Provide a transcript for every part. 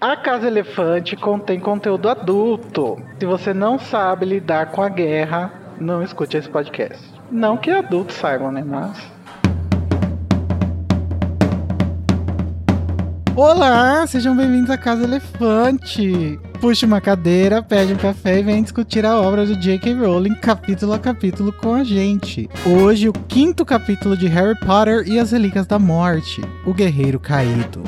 A Casa Elefante contém conteúdo adulto. Se você não sabe lidar com a guerra, não escute esse podcast. Não que adultos saibam, né? Mas. Olá, sejam bem-vindos à Casa Elefante. Puxe uma cadeira, pede um café e vem discutir a obra do J.K. Rowling capítulo a capítulo com a gente. Hoje, o quinto capítulo de Harry Potter e as Relíquias da Morte O Guerreiro Caído.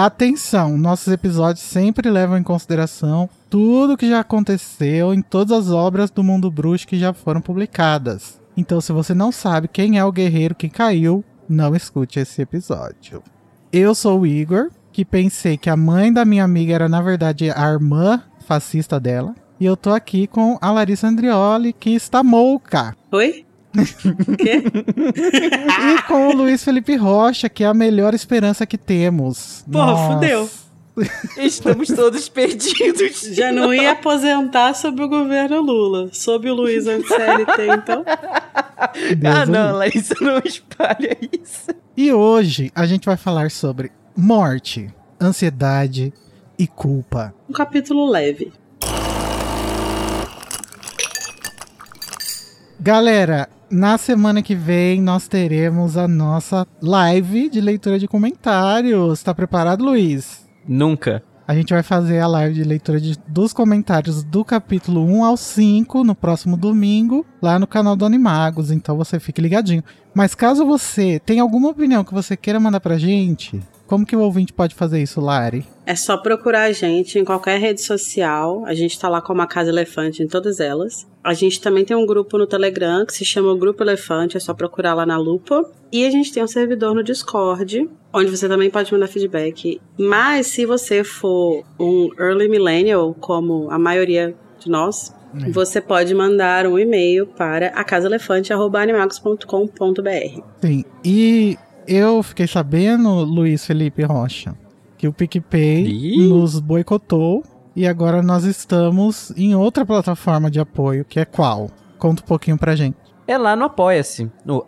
Atenção, nossos episódios sempre levam em consideração tudo que já aconteceu em todas as obras do mundo bruxo que já foram publicadas. Então, se você não sabe quem é o guerreiro que caiu, não escute esse episódio. Eu sou o Igor, que pensei que a mãe da minha amiga era na verdade a irmã fascista dela. E eu tô aqui com a Larissa Andrioli, que está mouca. Oi? Quê? e com o Luiz Felipe Rocha, que é a melhor esperança que temos. Porra, Nossa. fudeu. Estamos todos perdidos. Já não ia aposentar sob o governo Lula. Sob o Luiz antes CLT, então. Deus ah, não. Larissa, não espalha isso. E hoje a gente vai falar sobre morte, ansiedade e culpa. Um capítulo leve. Galera, na semana que vem nós teremos a nossa live de leitura de comentários. Tá preparado, Luiz? Nunca. A gente vai fazer a live de leitura de- dos comentários do capítulo 1 ao 5 no próximo domingo, lá no canal do Animagos, então você fique ligadinho. Mas caso você tenha alguma opinião que você queira mandar pra gente, como que o ouvinte pode fazer isso, Lari? É só procurar a gente em qualquer rede social. A gente tá lá com uma Casa Elefante em todas elas. A gente também tem um grupo no Telegram que se chama Grupo Elefante, é só procurar lá na lupa. E a gente tem um servidor no Discord, onde você também pode mandar feedback. Mas se você for um early millennial, como a maioria de nós, É. você pode mandar um e-mail para acasaelefante.animagos.com.br. Sim, e eu fiquei sabendo, Luiz Felipe Rocha, que o PicPay Ih. nos boicotou e agora nós estamos em outra plataforma de apoio, que é qual? Conta um pouquinho pra gente. É lá no Apoia-se, no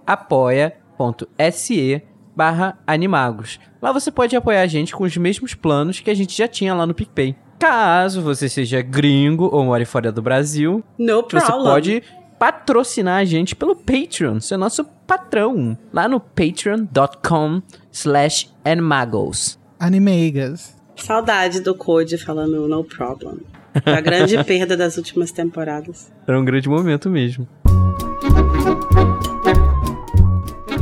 apoia.se barra animagos. Lá você pode apoiar a gente com os mesmos planos que a gente já tinha lá no PicPay. Caso você seja gringo ou more fora do Brasil, No você problem. pode patrocinar a gente pelo Patreon, ser nosso patrão, lá no patreon.com slash animagos. Animeigas. Saudade do Code falando no problem. Foi a grande perda das últimas temporadas. Era um grande momento mesmo.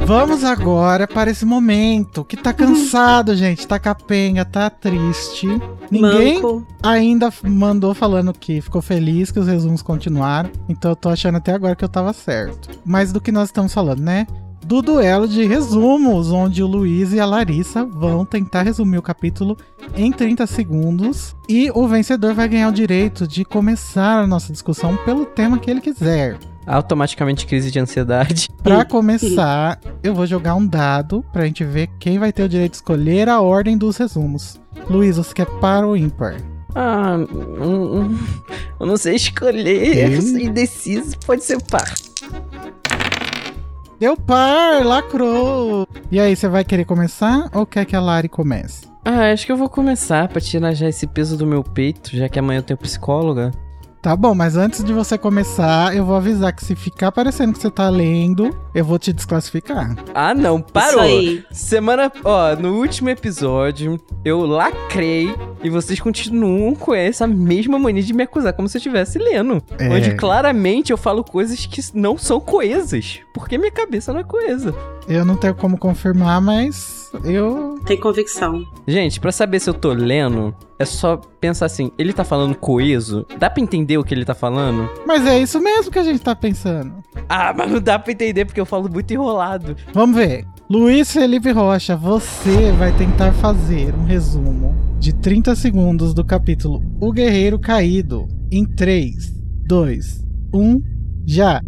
Vamos agora para esse momento que tá cansado, gente, tá capenga, tá triste. Ninguém Manco. ainda mandou falando que ficou feliz que os resumos continuaram. Então eu tô achando até agora que eu tava certo. Mas do que nós estamos falando, né? Do duelo de resumos, onde o Luiz e a Larissa vão tentar resumir o capítulo em 30 segundos. E o vencedor vai ganhar o direito de começar a nossa discussão pelo tema que ele quiser. Automaticamente crise de ansiedade. Pra começar, eu vou jogar um dado pra gente ver quem vai ter o direito de escolher a ordem dos resumos. Luiz, você quer par ou ímpar? Ah, hum, hum, eu não sei escolher. Eu sou indeciso, pode ser par. Deu par, lacrou! E aí, você vai querer começar ou quer que a Lari comece? Ah, acho que eu vou começar pra tirar já esse peso do meu peito, já que amanhã eu tenho psicóloga. Tá bom, mas antes de você começar, eu vou avisar que se ficar parecendo que você tá lendo, eu vou te desclassificar. Ah, não, parou. Isso aí. Semana, ó, no último episódio, eu lacrei e vocês continuam com essa mesma mania de me acusar como se eu estivesse lendo. É. Onde claramente eu falo coisas que não são coesas, porque minha cabeça não é coesa. Eu não tenho como confirmar, mas eu. Tem convicção. Gente, pra saber se eu tô lendo, é só pensar assim, ele tá falando coeso? Dá pra entender o que ele tá falando? Mas é isso mesmo que a gente tá pensando. Ah, mas não dá pra entender porque eu falo muito enrolado. Vamos ver. Luiz Felipe Rocha, você vai tentar fazer um resumo de 30 segundos do capítulo O Guerreiro Caído em 3, 2, 1, já.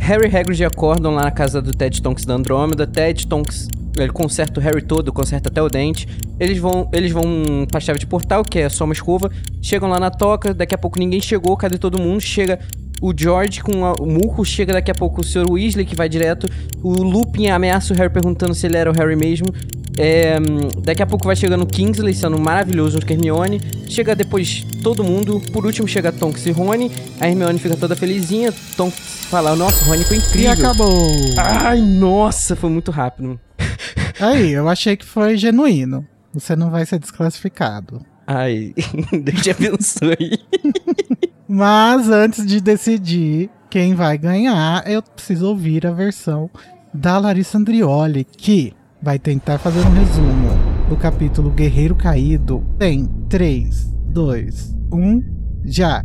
Harry e Hagrid acordam lá na casa do Ted Tonks da Andrômeda. Ted Tonks, ele conserta o Harry todo, conserta até o dente. Eles vão, eles vão pra chave de portal, que é só uma escova. Chegam lá na toca, daqui a pouco ninguém chegou, cadê todo mundo? Chega o George com a- o Muco chega daqui a pouco o Sr. Weasley, que vai direto. O Lupin ameaça o Harry perguntando se ele era o Harry mesmo. É, hum, daqui a pouco vai chegando o Kingsley, sendo maravilhoso junto com a Hermione. Chega depois todo mundo. Por último chega Tonks e Rony. A Hermione fica toda felizinha. Tonks fala, nossa, o Rony foi E incrível. acabou. Ai, nossa, foi muito rápido. Aí, eu achei que foi genuíno. Você não vai ser desclassificado. Ai, Deus te abençoe. Mas antes de decidir quem vai ganhar, eu preciso ouvir a versão da Larissa Andrioli, que vai tentar fazer um resumo do capítulo Guerreiro Caído. Tem 3, 2, 1, já.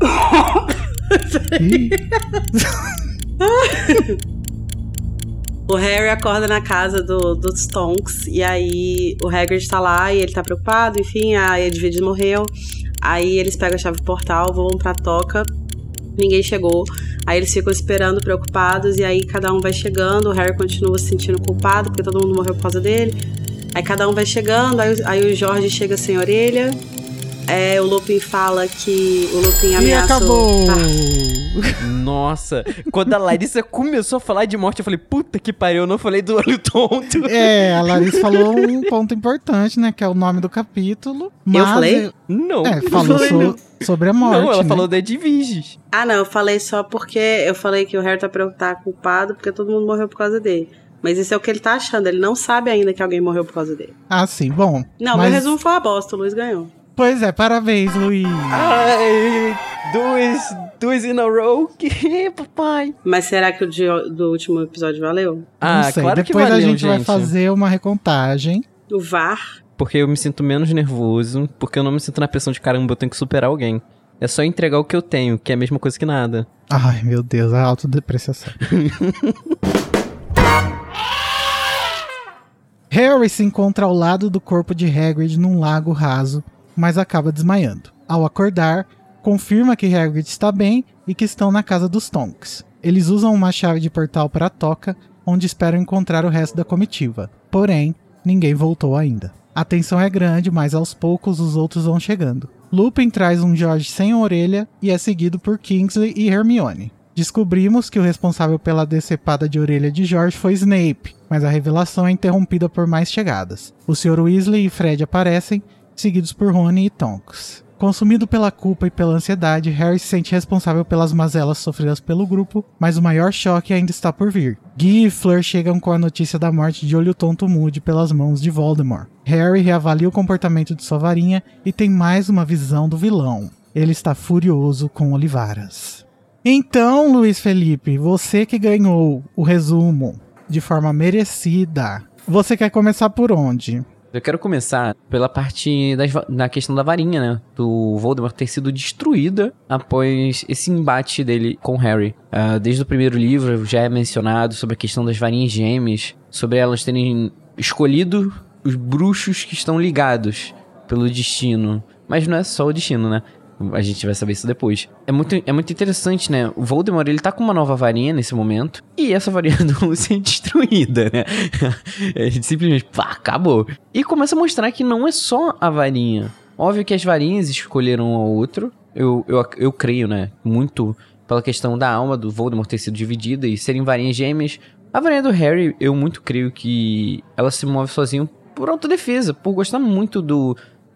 O Harry acorda na casa do, dos Tonks e aí o Hagrid tá lá e ele tá preocupado, enfim, a Edwige morreu. Aí eles pegam a chave do portal, vão pra toca, ninguém chegou. Aí eles ficam esperando, preocupados, e aí cada um vai chegando, o Harry continua se sentindo culpado, porque todo mundo morreu por causa dele. Aí cada um vai chegando, aí, aí o Jorge chega sem orelha. É, o Lupin fala que o Lupin e ameaça o- acabou! Ah, Nossa, quando a Larissa começou a falar de morte, eu falei, puta que pariu, eu não falei do olho tonto. É, a Larissa falou um ponto importante, né? Que é o nome do capítulo. Mas falei? Não. É, não falou falei, so- não. sobre a morte. Não, ela né? falou da Edviges. Ah, não, eu falei só porque eu falei que o Harry tá, preocup- tá culpado porque todo mundo morreu por causa dele. Mas isso é o que ele tá achando, ele não sabe ainda que alguém morreu por causa dele. Ah, sim, bom. Não, mas... meu resumo foi uma bosta, o Luiz ganhou. Pois é, parabéns, Luiz. Ai, dois, dois in a row. Que papai. Mas será que o de- do último episódio valeu? Ah, Não sei. claro Depois que valeu, a gente, vai gente. fazer uma recontagem. O VAR? Porque eu me sinto menos nervoso, porque eu não me sinto na pressão de caramba, eu tenho que superar alguém. É só entregar o que eu tenho, que é a mesma coisa que nada. Ai, meu Deus, a autodepreciação. Harry se encontra ao lado do corpo de Hagrid num lago raso, mas acaba desmaiando. Ao acordar, confirma que Hagrid está bem e que estão na casa dos Tonks. Eles usam uma chave de portal para a toca, onde esperam encontrar o resto da comitiva. Porém, ninguém voltou ainda. A tensão é grande, mas aos poucos os outros vão chegando. Lupin traz um George sem orelha e é seguido por Kingsley e Hermione. Descobrimos que o responsável pela decepada de orelha de George foi Snape, mas a revelação é interrompida por mais chegadas. O Sr. Weasley e Fred aparecem, seguidos por Rony e Tonks. Consumido pela culpa e pela ansiedade, Harry se sente responsável pelas mazelas sofridas pelo grupo, mas o maior choque ainda está por vir. Guy e Fleur chegam com a notícia da morte de Olho Tonto Moody pelas mãos de Voldemort. Harry reavalia o comportamento de sua varinha e tem mais uma visão do vilão. Ele está furioso com Olivaras. Então, Luiz Felipe, você que ganhou o resumo de forma merecida, você quer começar por onde? Eu quero começar pela parte das, na questão da varinha, né? Do Voldemort ter sido destruída após esse embate dele com Harry. Ah, desde o primeiro livro já é mencionado sobre a questão das varinhas gêmeas, sobre elas terem escolhido os bruxos que estão ligados pelo destino. Mas não é só o destino, né? A gente vai saber isso depois. É muito, é muito interessante, né? O Voldemort, ele tá com uma nova varinha nesse momento. E essa varinha do Lúcio é destruída, né? Ele simplesmente, pá, acabou. E começa a mostrar que não é só a varinha. Óbvio que as varinhas escolheram um ao outro. Eu, eu, eu creio, né? Muito pela questão da alma do Voldemort ter sido dividida e serem varinhas gêmeas. A varinha do Harry, eu muito creio que ela se move sozinha por autodefesa, por gostar muito do,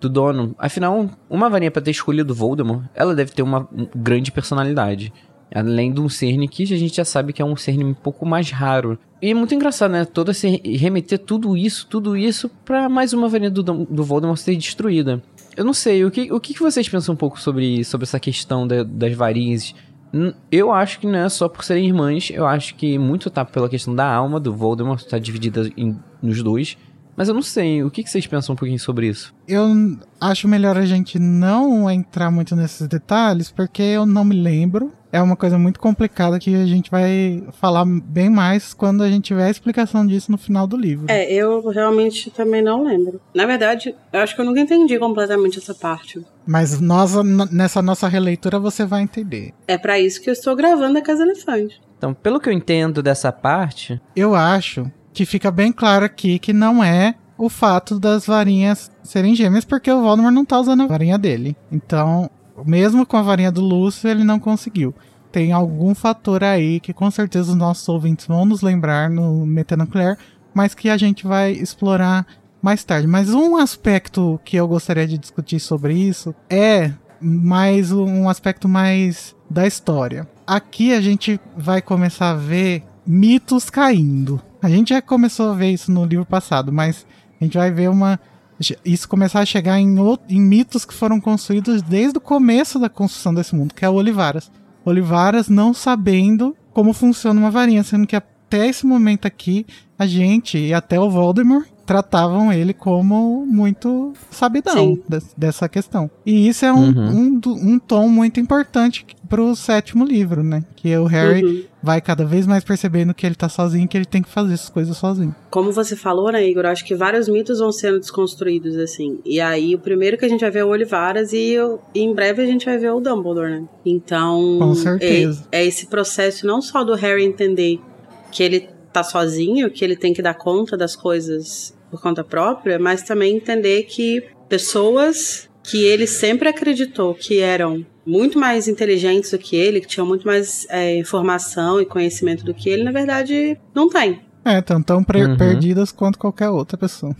do dono. Afinal, uma varinha pra ter escolhido Voldemort, ela deve ter uma um- grande personalidade. Além de um cerne que a gente já sabe que é um cerne um pouco mais raro. E é muito engraçado, né? Toda se remeter tudo isso, tudo isso pra mais uma varinha do, do Voldemort ser destruída. Eu não sei, o que, o que vocês pensam um pouco sobre, sobre essa questão da- das varinhas? Eu acho que não é só por serem irmãs, eu acho que muito tá pela questão da alma do Voldemort, tá dividida em- nos dois. Mas eu não sei, o que, que vocês pensam um pouquinho sobre isso? Eu acho melhor a gente não entrar muito nesses detalhes, porque eu não me lembro. É uma coisa muito complicada que a gente vai falar bem mais quando a gente tiver a explicação disso no final do livro. É, eu realmente também não lembro. Na verdade, eu acho que eu nunca entendi completamente essa parte. Mas nós, nessa nossa releitura você vai entender. É pra isso que eu estou gravando a Casa Elefante. Então, pelo que eu entendo dessa parte, Eu acho que fica bem claro aqui que não é o fato das varinhas serem gêmeas, porque o Voldemort não tá usando a varinha dele. Então, mesmo com a varinha do Lúcio, ele não conseguiu. Tem algum fator aí que com certeza os nossos ouvintes vão nos lembrar no Metanuclear, mas que a gente vai explorar mais tarde. Mas um aspecto que eu gostaria de discutir sobre isso é mais um aspecto mais da história. Aqui a gente vai começar a ver mitos caindo. A gente já começou a ver isso no livro passado, mas a gente vai ver uma isso começar a chegar em, em mitos que foram construídos desde o começo da construção desse mundo, que é o Olivaras. Olivaras não sabendo como funciona uma varinha, sendo que até esse momento aqui, a gente e até o Voldemort tratavam ele como muito sabidão de, dessa questão. E isso é um, uhum. um, um, tom muito importante pro sétimo livro, né? Que o Harry uhum. vai cada vez mais percebendo que ele tá sozinho, que ele tem que fazer essas coisas sozinho. Como você falou, né, Igor? Acho que vários mitos vão sendo desconstruídos, assim. E aí, o primeiro que a gente vai ver é o Olivaras e, eu, e em breve a gente vai ver o Dumbledore, né? Então. Com certeza. É, é esse processo não só do Harry entender que ele tá sozinho, que ele tem que dar conta das coisas por conta própria, mas também entender que pessoas que ele sempre acreditou que eram muito mais inteligentes do que ele, que tinham muito mais é, informação e conhecimento do que ele, na verdade, não tem. É, estão tão uhum. perdidas quanto qualquer outra pessoa.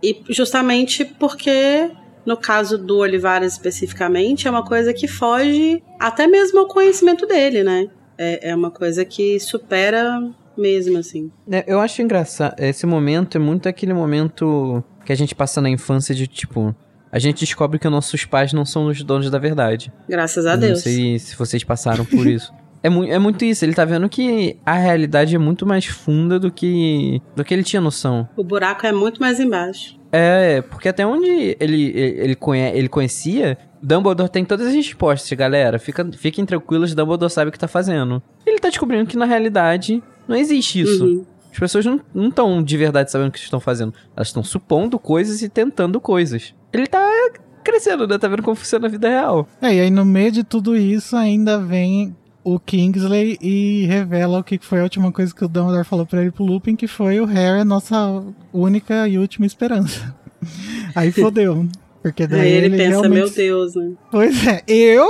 E justamente porque, no caso do Olivares especificamente, é uma coisa que foge até mesmo ao conhecimento dele, né? É, é uma coisa que supera mesmo, assim. É, eu acho engraçado. Esse momento é muito aquele momento que a gente passa na infância de tipo. A gente descobre que nossos pais não são os donos da verdade. Graças a Deus. Não sei se vocês passaram por isso. É, mu é muito isso, ele tá vendo que a realidade é muito mais funda do que do que ele tinha noção. O buraco é muito mais embaixo. É, porque até onde ele, ele, conhe ele conhecia, Dumbledore tem todas as respostas, galera. Fica, fiquem tranquilos, Dumbledore sabe o que tá fazendo. Ele tá descobrindo que na realidade não existe isso. Uhum. As pessoas não estão de verdade sabendo o que estão fazendo. Elas estão supondo coisas e tentando coisas. Ele tá crescendo, né? Tá vendo como funciona a vida real. É, e aí no meio de tudo isso ainda vem o Kingsley e revela o que foi a última coisa que o Dumbledore falou para ele pro Lupin, que foi o Harry é nossa única e última esperança. Aí fodeu. Porque daí aí ele, ele pensa, realmente... meu Deus, né? Pois é, eu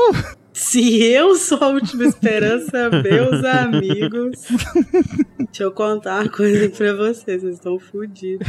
se eu sou a última esperança, meus amigos. Deixa eu contar uma coisa pra vocês, vocês estão fodidos.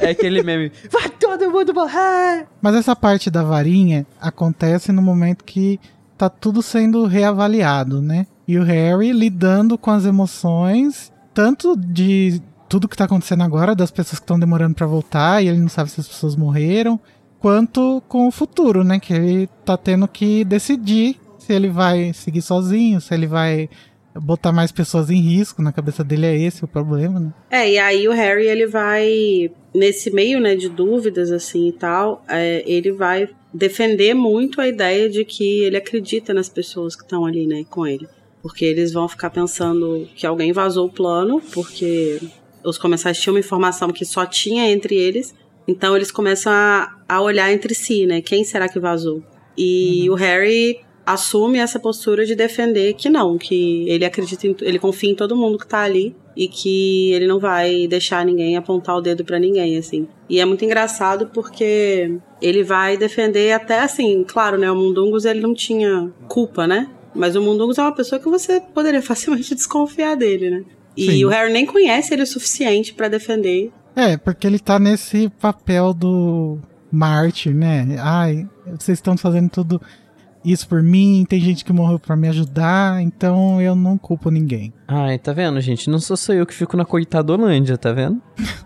É aquele meme. Vai todo mundo morrer! Mas essa parte da varinha acontece no momento que tá tudo sendo reavaliado, né? E o Harry lidando com as emoções, tanto de tudo que tá acontecendo agora, das pessoas que estão demorando para voltar e ele não sabe se as pessoas morreram, quanto com o futuro, né? Que ele tá tendo que decidir se ele vai seguir sozinho, se ele vai botar mais pessoas em risco. Na cabeça dele é esse o problema, né? É, e aí o Harry, ele vai, nesse meio, né, de dúvidas, assim, e tal, é, ele vai defender muito a ideia de que ele acredita nas pessoas que estão ali, né, com ele. Porque eles vão ficar pensando que alguém vazou o plano, porque os comensais tinham uma informação que só tinha entre eles, então eles começam a, a olhar entre si, né? Quem será que vazou? E uhum. o Harry assume essa postura de defender que não, que ele acredita, em, ele confia em todo mundo que tá ali e que ele não vai deixar ninguém apontar o dedo para ninguém, assim. E é muito engraçado porque ele vai defender até assim, claro, né? O Mundungus ele não tinha culpa, né? Mas o Mundungus é uma pessoa que você poderia facilmente desconfiar dele, né? E Sim. o Harry nem conhece ele o suficiente para defender é, porque ele tá nesse papel do mártir, né? Ai, vocês estão fazendo tudo isso por mim, tem gente que morreu para me ajudar, então eu não culpo ninguém. Ai, tá vendo, gente? Não sou só eu que fico na coitada Holândia, tá vendo?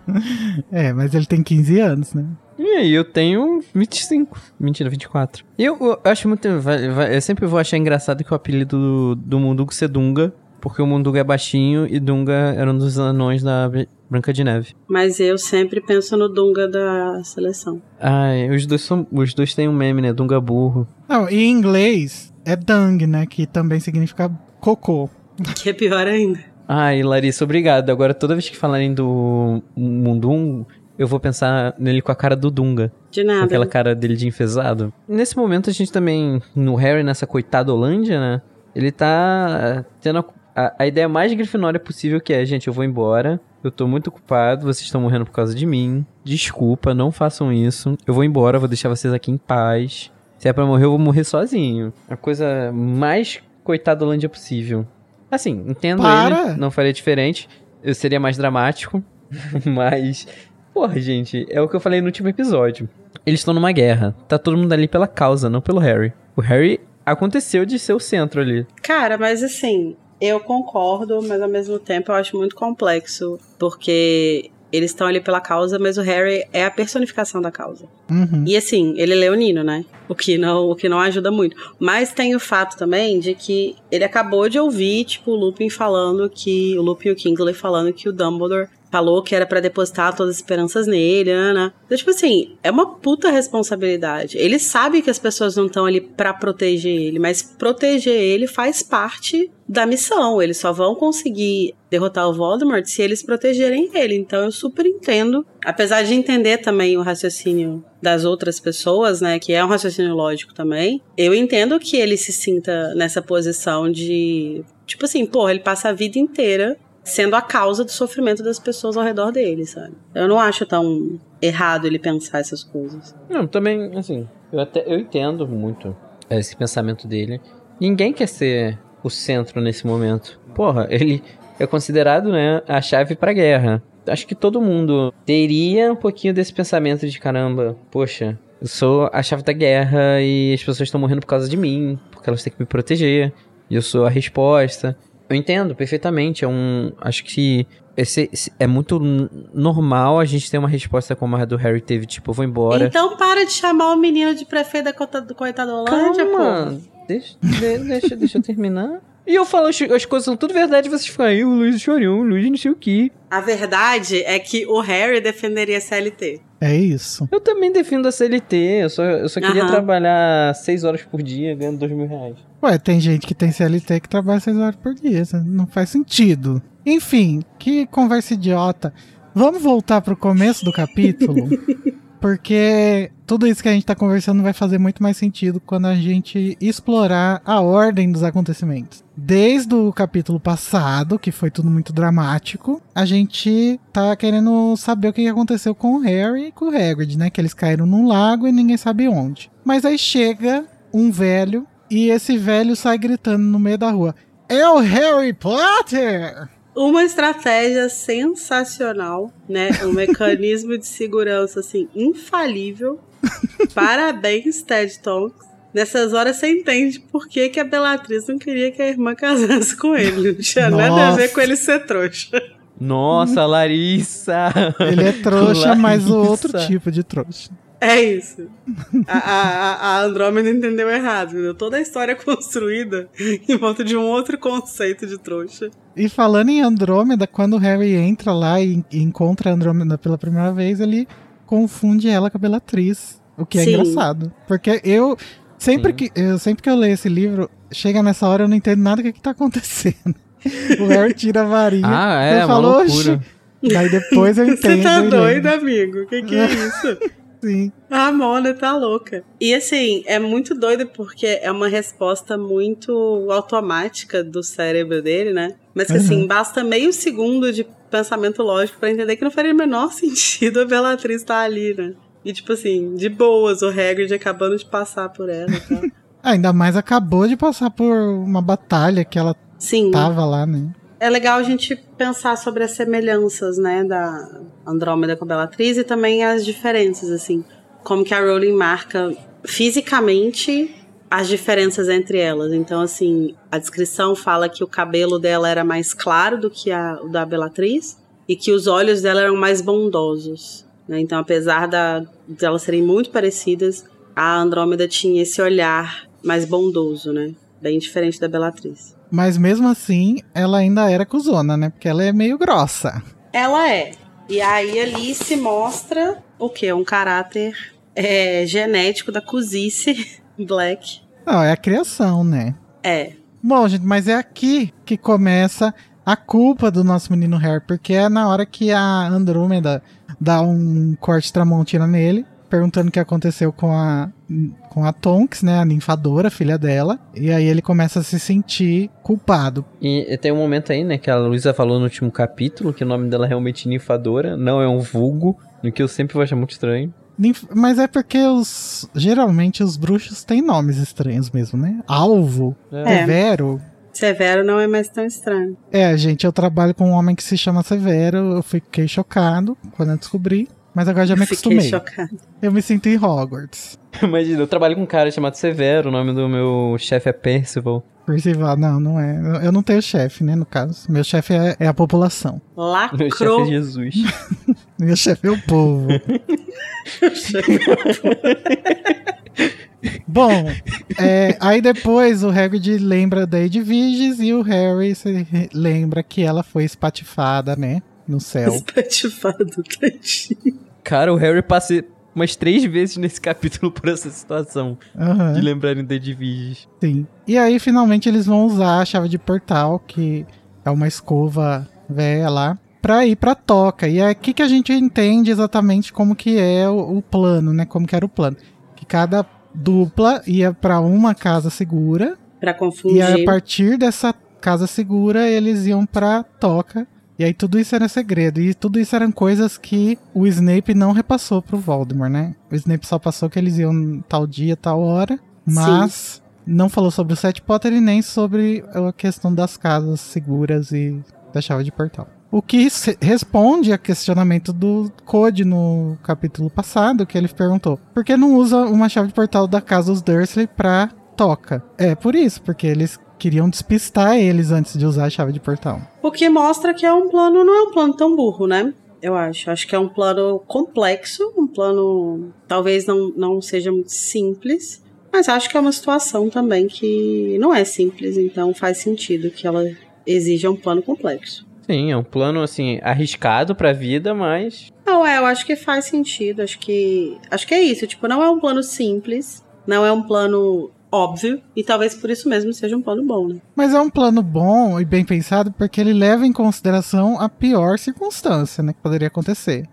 é, mas ele tem 15 anos, né? E aí, eu tenho 25. Mentira, 24. Eu, eu acho muito. Eu sempre vou achar engraçado que o apelido do, do Mundugo ser Dunga, porque o Munduga é baixinho e Dunga era um dos anões da Branca de Neve. Mas eu sempre penso no Dunga da seleção. Ai, os dois, são, os dois têm um meme, né? Dunga burro. Não, e em inglês é Dung, né? Que também significa cocô. Que é pior ainda. Ai, Larissa, obrigado. Agora, toda vez que falarem do Mundum, eu vou pensar nele com a cara do Dunga. De nada. Com aquela cara dele de enfesado. Nesse momento, a gente também, no Harry, nessa coitada Holândia, né? Ele tá tendo a, a ideia mais grifinória possível que é, gente, eu vou embora. Eu tô muito ocupado, vocês estão morrendo por causa de mim. Desculpa, não façam isso. Eu vou embora, vou deixar vocês aqui em paz. Se é pra morrer, eu vou morrer sozinho. A coisa mais coitadolândia possível. Assim, entendo Para! ele, não faria diferente. Eu seria mais dramático. Mas, porra, gente, é o que eu falei no último episódio. Eles estão numa guerra. Tá todo mundo ali pela causa, não pelo Harry. O Harry aconteceu de ser o centro ali. Cara, mas assim, eu concordo, mas ao mesmo tempo eu acho muito complexo, porque eles estão ali pela causa, mas o Harry é a personificação da causa. Uhum. E assim, ele é leonino, né? O que não, o que não ajuda muito. Mas tem o fato também de que ele acabou de ouvir, tipo, o Lupin falando que o Lupin e o Kingsley falando que o Dumbledore falou que era pra depositar todas as esperanças nele, né? né? Então, tipo assim, é uma puta responsabilidade. Ele sabe que as pessoas não estão ali pra proteger ele, mas proteger ele faz parte da missão. Eles só vão conseguir derrotar o Voldemort se eles protegerem ele. Então eu super entendo. Apesar de entender também o raciocínio das outras pessoas, né? Que é um raciocínio lógico também. Eu entendo que ele se sinta nessa posição de. Tipo assim, porra, ele passa a vida inteira sendo a causa do sofrimento das pessoas ao redor dele, sabe? Eu não acho tão errado ele pensar essas coisas. Não, também, assim, eu até eu entendo muito esse pensamento dele. Ninguém quer ser o centro nesse momento. Porra, ele é considerado, né, a chave pra guerra. Acho que todo mundo teria um pouquinho desse pensamento de caramba, poxa, eu sou a chave da guerra e as pessoas estão morrendo por causa de mim, porque elas têm que me proteger. E eu sou a resposta. Eu entendo perfeitamente. É um. Acho que esse, esse- é muito normal a gente ter uma resposta como a do Harry teve, tipo, vou embora. Então para de chamar o menino de prefeito da cota- do Coitadolândia, pô. Calma, deixa, de- deixa, deixa eu terminar. E eu falo, as, as coisas são tudo verdade, vocês ficam aí, o Luiz chorou, o Luiz não sei o que. A verdade é que o Harry defenderia CLT. É isso. Eu também defendo a CLT, eu só, eu só queria Aham. trabalhar seis horas por dia ganhando dois mil reais. Ué, tem gente que tem CLT que trabalha 6 horas por dia. isso Não faz sentido. Enfim, que conversa idiota. Vamos voltar pro começo do capítulo? Porque tudo isso que a gente tá conversando vai fazer muito mais sentido quando a gente explorar a ordem dos acontecimentos. Desde o capítulo passado, que foi tudo muito dramático, a gente tá querendo saber o que aconteceu com o Harry e com o Hagrid, né? Que eles caíram num lago e ninguém sabe onde. Mas aí chega um velho e esse velho sai gritando no meio da rua: É o Harry Potter! Uma estratégia sensacional, né? Um mecanismo de segurança, assim, infalível. Parabéns, Ted Tonks. Nessas horas você entende por que, que a Bellatrix não queria que a irmã casasse com ele. Não tinha nada a ver Nossa. com ele ser trouxa. Nossa, Larissa! Ele é trouxa, mas o outro Larissa. tipo de trouxa. É isso. A, a, a- Andrômeda entendeu errado, entendeu? Toda a história é construída em volta de um outro conceito de trouxa. E falando em Andrômeda, quando o Harry entra lá e, e encontra a Andrômeda pela primeira vez, ele confunde ela com a Bellatrix. O que é Sim. engraçado. Porque eu sempre, Sim. que, eu. sempre que eu leio esse livro, chega nessa hora eu não entendo nada do que, que tá acontecendo. O Harry tira a varinha. Ah, é, eu uma falo, loucura. "Oxi." Daí depois eu entendo. Você tá eu doido, lembro. amigo? O que, que é isso? Sim. A Mona tá louca. E assim, é muito doido porque é uma resposta muito automática do cérebro dele, né? Mas que assim, Uhum. basta meio segundo de pensamento lógico pra entender que não faria o menor sentido a Bellatrix estar ali, né? E tipo assim, de boas, o Hagrid acabando de passar por ela e tal. Ainda mais acabou de passar por uma batalha que ela Sim. tava lá, né? É legal a gente pensar sobre as semelhanças, né, da Andrômeda com a Bellatrix e também as diferenças, assim. Como que a Rowling marca fisicamente as diferenças entre elas. Então, assim, a descrição fala que o cabelo dela era mais claro do que a, o da Bellatrix e que os olhos dela eram mais bondosos. Né? Então, apesar da, de elas serem muito parecidas, a Andrômeda tinha esse olhar mais bondoso, né? Bem diferente da Bellatrix. Mas mesmo assim, ela ainda era cuzona, né? Porque ela é meio grossa. Ela é. E aí ali se mostra o quê? Um caráter é, genético da cozice Black. Não, é a criação, né? É. Bom, gente, mas é aqui que começa a culpa do nosso menino Harry, porque é na hora que a Andrômeda dá um corte tramontina nele, perguntando o que aconteceu com a com a Tonks, né, a ninfadora, filha dela, e aí ele começa a se sentir culpado. E tem um momento aí, né, que a Luísa falou no último capítulo, que o nome dela é realmente ninfadora, não é um vulgo, no que eu sempre vou achar muito estranho. Ninf- Mas é porque os. Geralmente os bruxos têm nomes estranhos mesmo, né? Alvo, É. Severo. Severo não é mais tão estranho. É, gente, eu trabalho com um homem que se chama Severo. Eu fiquei chocado quando eu descobri. Mas agora já me Fiquei acostumei. chocada. Eu me sinto em Hogwarts. Imagina, eu trabalho com um cara chamado Severo, o nome do meu chefe é Percival. Percival, não, não é. Eu não tenho chefe, né, no caso. Meu chefe é, é a população. Meu chefe é Jesus. Meu chefe é o povo. Bom, é, aí depois o Hagrid lembra da Edviges e o Harry se lembra que ela foi espatifada, né, no céu. Espatifado, tadinho. Cara, o Harry passa umas três vezes nesse capítulo por essa situação. Aham, De lembrarem da Edviges. sim. E aí finalmente eles vão usar a chave de portal, que é uma escova velha lá, pra ir pra toca. E é aqui que a gente entende exatamente como que é o, o plano, né, como que era o plano. Que cada dupla ia pra uma casa segura Pra E confundir. aí, a partir dessa casa segura, eles iam pra toca. E aí tudo isso era segredo. E tudo isso eram coisas que o Snape não repassou pro Voldemort, né? O Snape só passou que eles iam tal dia, tal hora. Mas não falou sobre o Sete Potter e nem sobre a questão das casas seguras e da chave de portal. O que responde a questionamento do Code no capítulo passado, que ele perguntou: por que não usa uma chave de portal da casa dos Dursley pra toca? É por isso, porque eles queriam despistar eles antes de usar a chave de portal. O que mostra que é um plano, não é um plano tão burro, né? Eu acho. Acho que é um plano complexo, um plano talvez não, não seja muito simples, mas acho que é uma situação também que não é simples, então faz sentido que ela exija um plano complexo. Sim, é um plano, assim, arriscado pra vida, mas... Não, é, eu acho que faz sentido. Acho que. Acho que é isso. Tipo, não é um plano simples, não é um plano óbvio, e talvez por isso mesmo seja um plano bom, né? Mas é um plano bom e bem pensado porque ele leva em consideração a pior circunstância né, que poderia acontecer.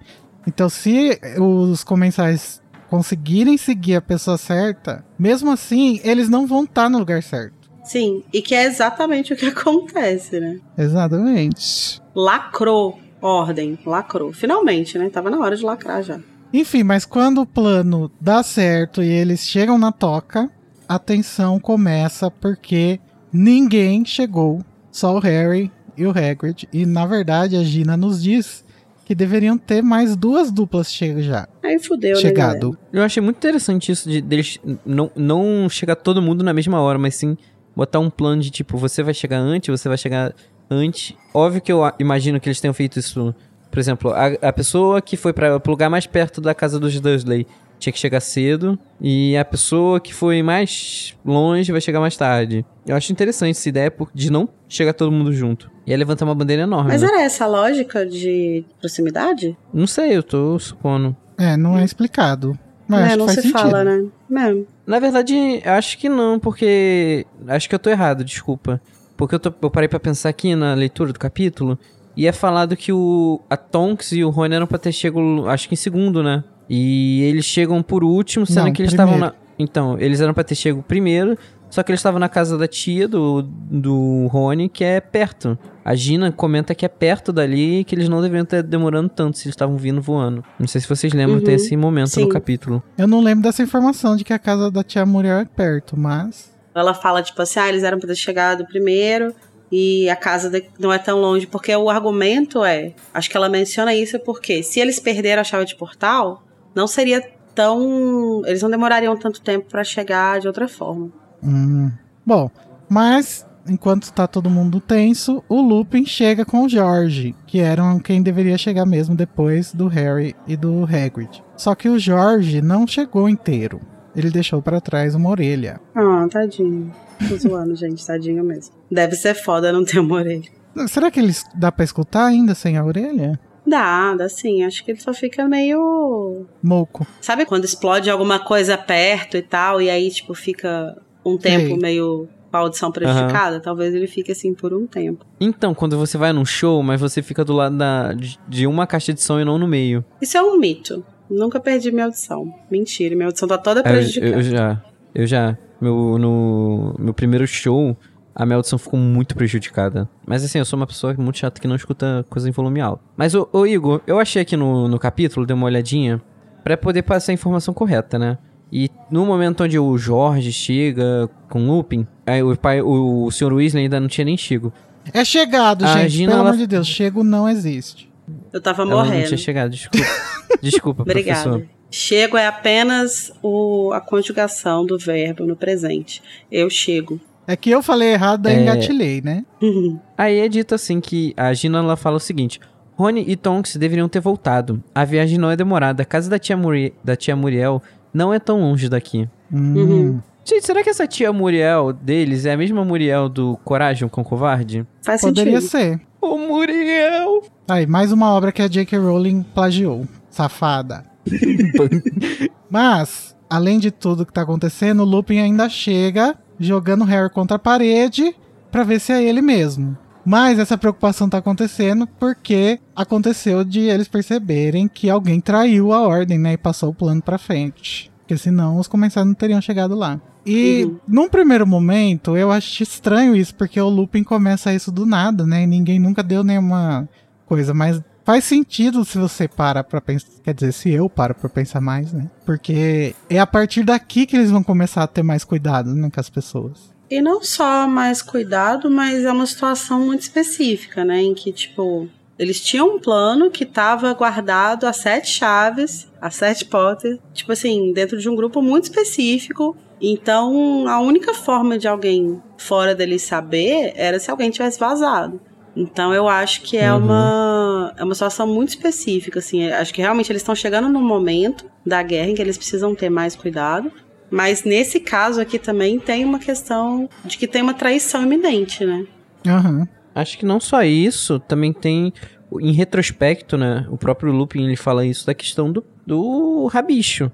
Então, se os comensais conseguirem seguir a pessoa certa, mesmo assim, eles não vão estar no lugar certo. Sim, e que é exatamente o que acontece, né? Exatamente. Lacrou ordem, lacrou. Finalmente, né? Tava na hora de lacrar já. Enfim, mas quando o plano dá certo e eles chegam na toca, a tensão começa porque ninguém chegou, só o Harry e o Hagrid. E na verdade a Gina nos diz que deveriam ter mais duas duplas che já, Aí fudeu, né? chegado. Eu achei muito interessante isso de deles não, não chegar todo mundo na mesma hora, mas sim botar um plano de tipo, você vai chegar antes, você vai chegar antes. Óbvio que eu imagino que eles tenham feito isso. Por exemplo, a, a pessoa que foi para o lugar mais perto da casa dos Dursley tinha que chegar cedo. E a pessoa que foi mais longe vai chegar mais tarde. Eu acho interessante essa ideia por- de não chegar todo mundo junto. E é levantar uma bandeira enorme. Mas né? era essa a lógica de proximidade? Não sei, eu tô supondo. É, não é explicado. Mas é, acho que não faz se sentido. fala, né? Mesmo. Na verdade, eu acho que não, porque. Acho que eu tô errado, desculpa. Porque eu, tô- eu parei pra pensar aqui na leitura do capítulo. E é falado que o, a Tonks e o Rony eram pra ter chego, acho que em segundo, né? E eles chegam por último, sendo Não, que eles estavam na. Então, eles eram pra ter chego primeiro, só que eles estavam na casa da tia do, do Rony, que é perto. A Gina comenta que é perto dali e que eles não deveriam estar demorando tanto se eles estavam vindo voando. Não sei se vocês lembram, Uhum, tem esse momento sim. no capítulo. Eu não lembro dessa informação de que a casa da tia Muriel é perto, mas. Ela fala, tipo assim, ah, eles eram pra ter chegado primeiro e a casa não é tão longe. Porque o argumento é. Acho que ela menciona isso porque se eles perderam a chave de portal, não seria tão. Eles não demorariam tanto tempo pra chegar de outra forma. Hum. Bom, mas enquanto tá todo mundo tenso, o Lupin chega com o Jorge, que eram quem deveria chegar mesmo depois do Harry e do Hagrid. Só que o Jorge não chegou inteiro. Ele deixou pra trás uma orelha. Ah, tadinho. Tô zoando, gente, tadinho mesmo. Deve ser foda não ter uma orelha. Será que eles dá pra escutar ainda sem a orelha? Dá, dá sim. Acho que ele só fica meio. Moco. Sabe quando explode alguma coisa perto e tal, e aí, tipo, fica um tempo Sei. meio com a audição prejudicada? Talvez ele fique assim por um tempo. Então, quando você vai num show, mas você fica do lado da, de, de uma caixa de som e não no meio. Isso é um mito. Nunca perdi minha audição. Mentira, minha audição tá toda É, Eu, prejudicada. eu já. Eu já. Meu, no meu primeiro show, a minha audição ficou muito prejudicada. Mas assim, eu sou uma pessoa muito chata que não escuta coisa em volume alto. Mas, ô, ô Igor, eu achei aqui no, no capítulo, dei uma olhadinha. para poder passar a informação correta, né? E no momento onde o Jorge chega com Lupin, aí o pai, o, o Sr. Weasley ainda não tinha nem chego. É chegado, A gente. Gina, Pelo ela- amor de Deus, chego não existe. Eu tava Ela não morrendo. tinha chegado, desculpa. Desculpa, Obrigada. professor. Chego é apenas o, a conjugação do verbo no presente. Eu chego. É que eu falei errado, daí É. engatilhei, né? Aí é dito assim que a Gina ela fala o seguinte: Rony e Tonks deveriam ter voltado. A viagem não é demorada. A casa da tia, Muri da tia Muriel não é tão longe daqui. Hum. Uhum. Gente, será que essa tia Muriel deles é a mesma Muriel do Coragem com o Covarde? Faz Poderia sentido. ser. Ô, Muriel! Aí, mais uma obra que a J.K. Rowling plagiou. Safada. Mas, além de tudo que tá acontecendo, o Lupin ainda chega jogando o Harry contra a parede pra ver se é ele mesmo. Mas essa preocupação tá acontecendo porque aconteceu de eles perceberem que alguém traiu a ordem, né? E passou o plano pra frente. Porque senão os comensários não teriam chegado lá. E Uhum. num primeiro momento, eu acho estranho isso, porque o Lupin começa isso do nada, né? E ninguém nunca deu nenhuma coisa, mas faz sentido se você para pra pensar. Quer dizer, se eu paro pra pensar mais, né? Porque é a partir daqui que eles vão começar a ter mais cuidado, né, com as pessoas. E não só mais cuidado, mas é uma situação muito específica, né? Em que, tipo, eles tinham um plano que estava guardado a sete chaves, a sete Potter, tipo assim, dentro de um grupo muito específico. Então, a única forma de alguém fora dele saber era se alguém tivesse vazado. Então, eu acho que é, Uhum. uma, é uma situação muito específica, assim. Acho que realmente eles estão chegando num momento da guerra em que eles precisam ter mais cuidado. Mas nesse caso aqui também tem uma questão de que tem uma traição iminente, né? Aham. Acho que não só isso, também tem. Em retrospecto, né? O próprio Lupin ele fala isso da questão do, do rabicho.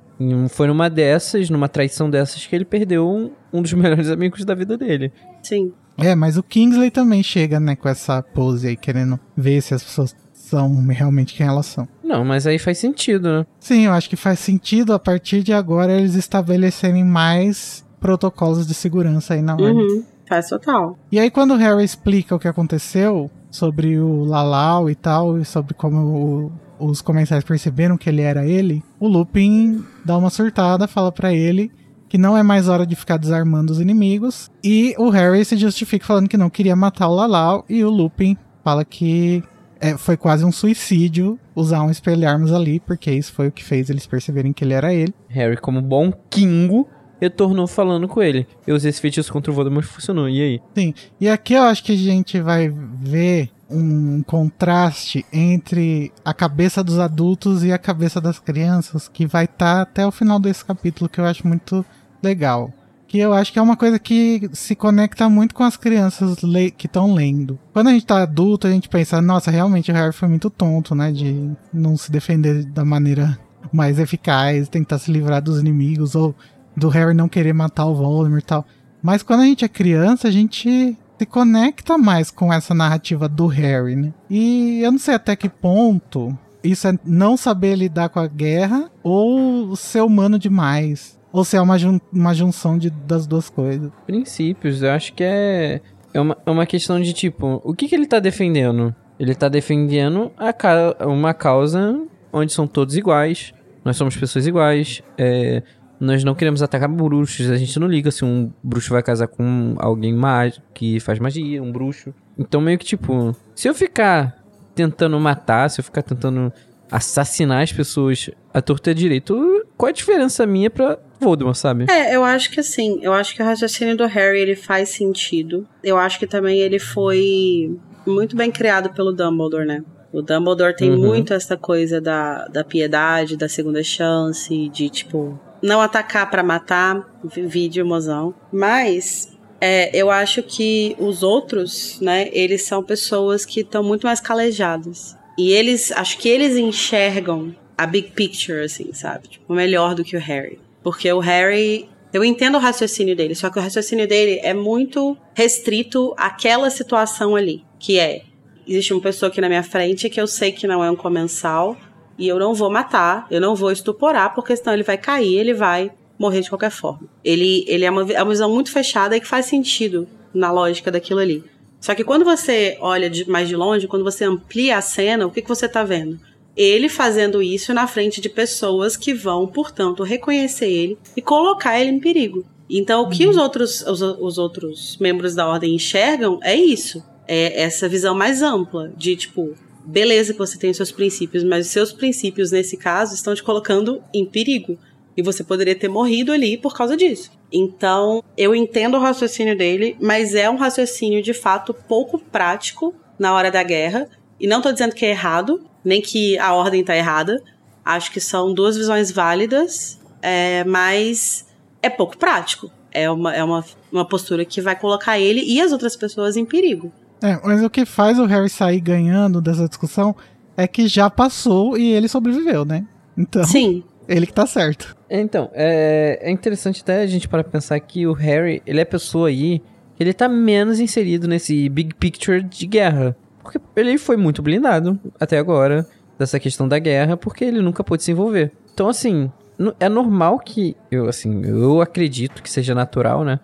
Foi numa dessas, numa traição dessas, que ele perdeu um, um dos melhores amigos da vida dele. Sim. É, mas o Kingsley também chega, né, com essa pose aí, querendo ver se as pessoas são realmente quem elas são. Não, mas aí faz sentido, né? Sim, eu acho que faz sentido a partir de agora eles estabelecerem mais protocolos de segurança aí na ordem. Uhum. Faz total. E aí quando o Harry explica o que aconteceu sobre o Lalau e tal, e sobre como o- os comensais perceberam que ele era ele, o Lupin dá uma surtada, fala pra ele que não é mais hora de ficar desarmando os inimigos, e o Harry se justifica falando que não queria matar o Lalau, e o Lupin fala que é, foi quase um suicídio usar um espelharmos ali, porque isso foi o que fez eles perceberem que ele era ele. Harry, como bom Kingo, retornou falando com ele. Eu usei esse feitiço contra o Voldemort e funcionou. E aí? Sim, e aqui eu acho que a gente vai ver um contraste entre a cabeça dos adultos e a cabeça das crianças, que vai estar até o final desse capítulo, que eu acho muito legal. Que eu acho que é uma coisa que se conecta muito com as crianças que estão lendo. Quando a gente tá adulto, a gente pensa, nossa, realmente o Harry foi muito tonto, né? De não se defender da maneira mais eficaz, tentar se livrar dos inimigos, ou do Harry não querer matar o Voldemort e tal. Mas quando a gente é criança, a gente se conecta mais com essa narrativa do Harry, né? E eu não sei até que ponto isso é não saber lidar com a guerra ou ser humano demais. Ou se é uma, jun- uma junção de, das duas coisas. Princípios, eu acho que é. É uma, é uma questão de tipo, o que, que ele tá defendendo? Ele tá defendendo a ca- uma causa onde são todos iguais, nós somos pessoas iguais, é, nós não queremos atacar bruxos, a gente não liga se um bruxo vai casar com alguém mágico que faz magia, um bruxo. Então meio que tipo, se eu ficar tentando matar, se eu ficar tentando assassinar as pessoas à torta direito, qual a diferença minha pra Voldemort, sabe? É, eu acho que assim, eu acho que o raciocínio do Harry ele faz sentido. Eu acho que também ele foi muito bem criado pelo Dumbledore, né? O Dumbledore tem Uhum. muito essa coisa da, da piedade, da segunda chance, de tipo, não atacar pra matar, vídeo mozão. Mas é, eu acho que os outros, né, eles são pessoas que estão muito mais calejadas. E eles, acho que eles enxergam a big picture, assim, sabe? Tipo, melhor do que o Harry. Porque o Harry. Eu entendo o raciocínio dele, só que o raciocínio dele é muito restrito àquela situação ali. Que é: existe uma pessoa aqui na minha frente que eu sei que não é um comensal e eu não vou matar, eu não vou estuporar, porque senão ele vai cair, ele vai morrer de qualquer forma. Ele, ele é, uma, é uma visão muito fechada e que faz sentido na lógica daquilo ali. Só que quando você olha de, mais de longe, quando você amplia a cena, o que, que você tá vendo? Ele fazendo isso na frente de pessoas que vão, portanto, reconhecer ele e colocar ele em perigo. Então, o que os outros, os, os outros membros da ordem enxergam é isso. É essa visão mais ampla de tipo, beleza que você tem os seus princípios, mas os seus princípios, nesse caso, estão te colocando em perigo. E você poderia ter morrido ali por causa disso. Então, eu entendo o raciocínio dele, mas é um raciocínio de fato pouco prático na hora da guerra. E não tô dizendo que é errado, nem que a ordem tá errada. Acho que são duas visões válidas, é, mas é pouco prático. É uma, é uma, uma postura que vai colocar ele e as outras pessoas em perigo. É, mas o que faz o Harry sair ganhando dessa discussão é que já passou e ele sobreviveu, né? Então. Sim. Ele que tá certo. Então, é, é interessante até a gente para pensar que o Harry, ele é a pessoa aí, ele tá menos inserido nesse big picture de guerra. Porque ele foi muito blindado até agora dessa questão da guerra, porque ele nunca pôde se envolver. Então, assim, é normal que, eu assim, eu acredito que seja natural, né?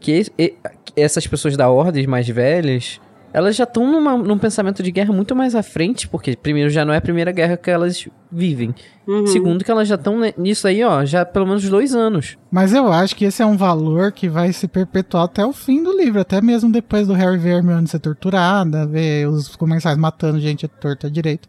Que essas pessoas da ordem mais velhas elas já estão num pensamento de guerra muito mais à frente, porque primeiro já não é a primeira guerra que elas vivem. Uhum. Segundo, que elas já estão nisso aí, ó, já pelo menos dois anos. Mas eu acho que esse é um valor que vai se perpetuar até o fim do livro, até mesmo depois do Harry ver Hermione ser torturada, ver os comensais matando gente torta direito.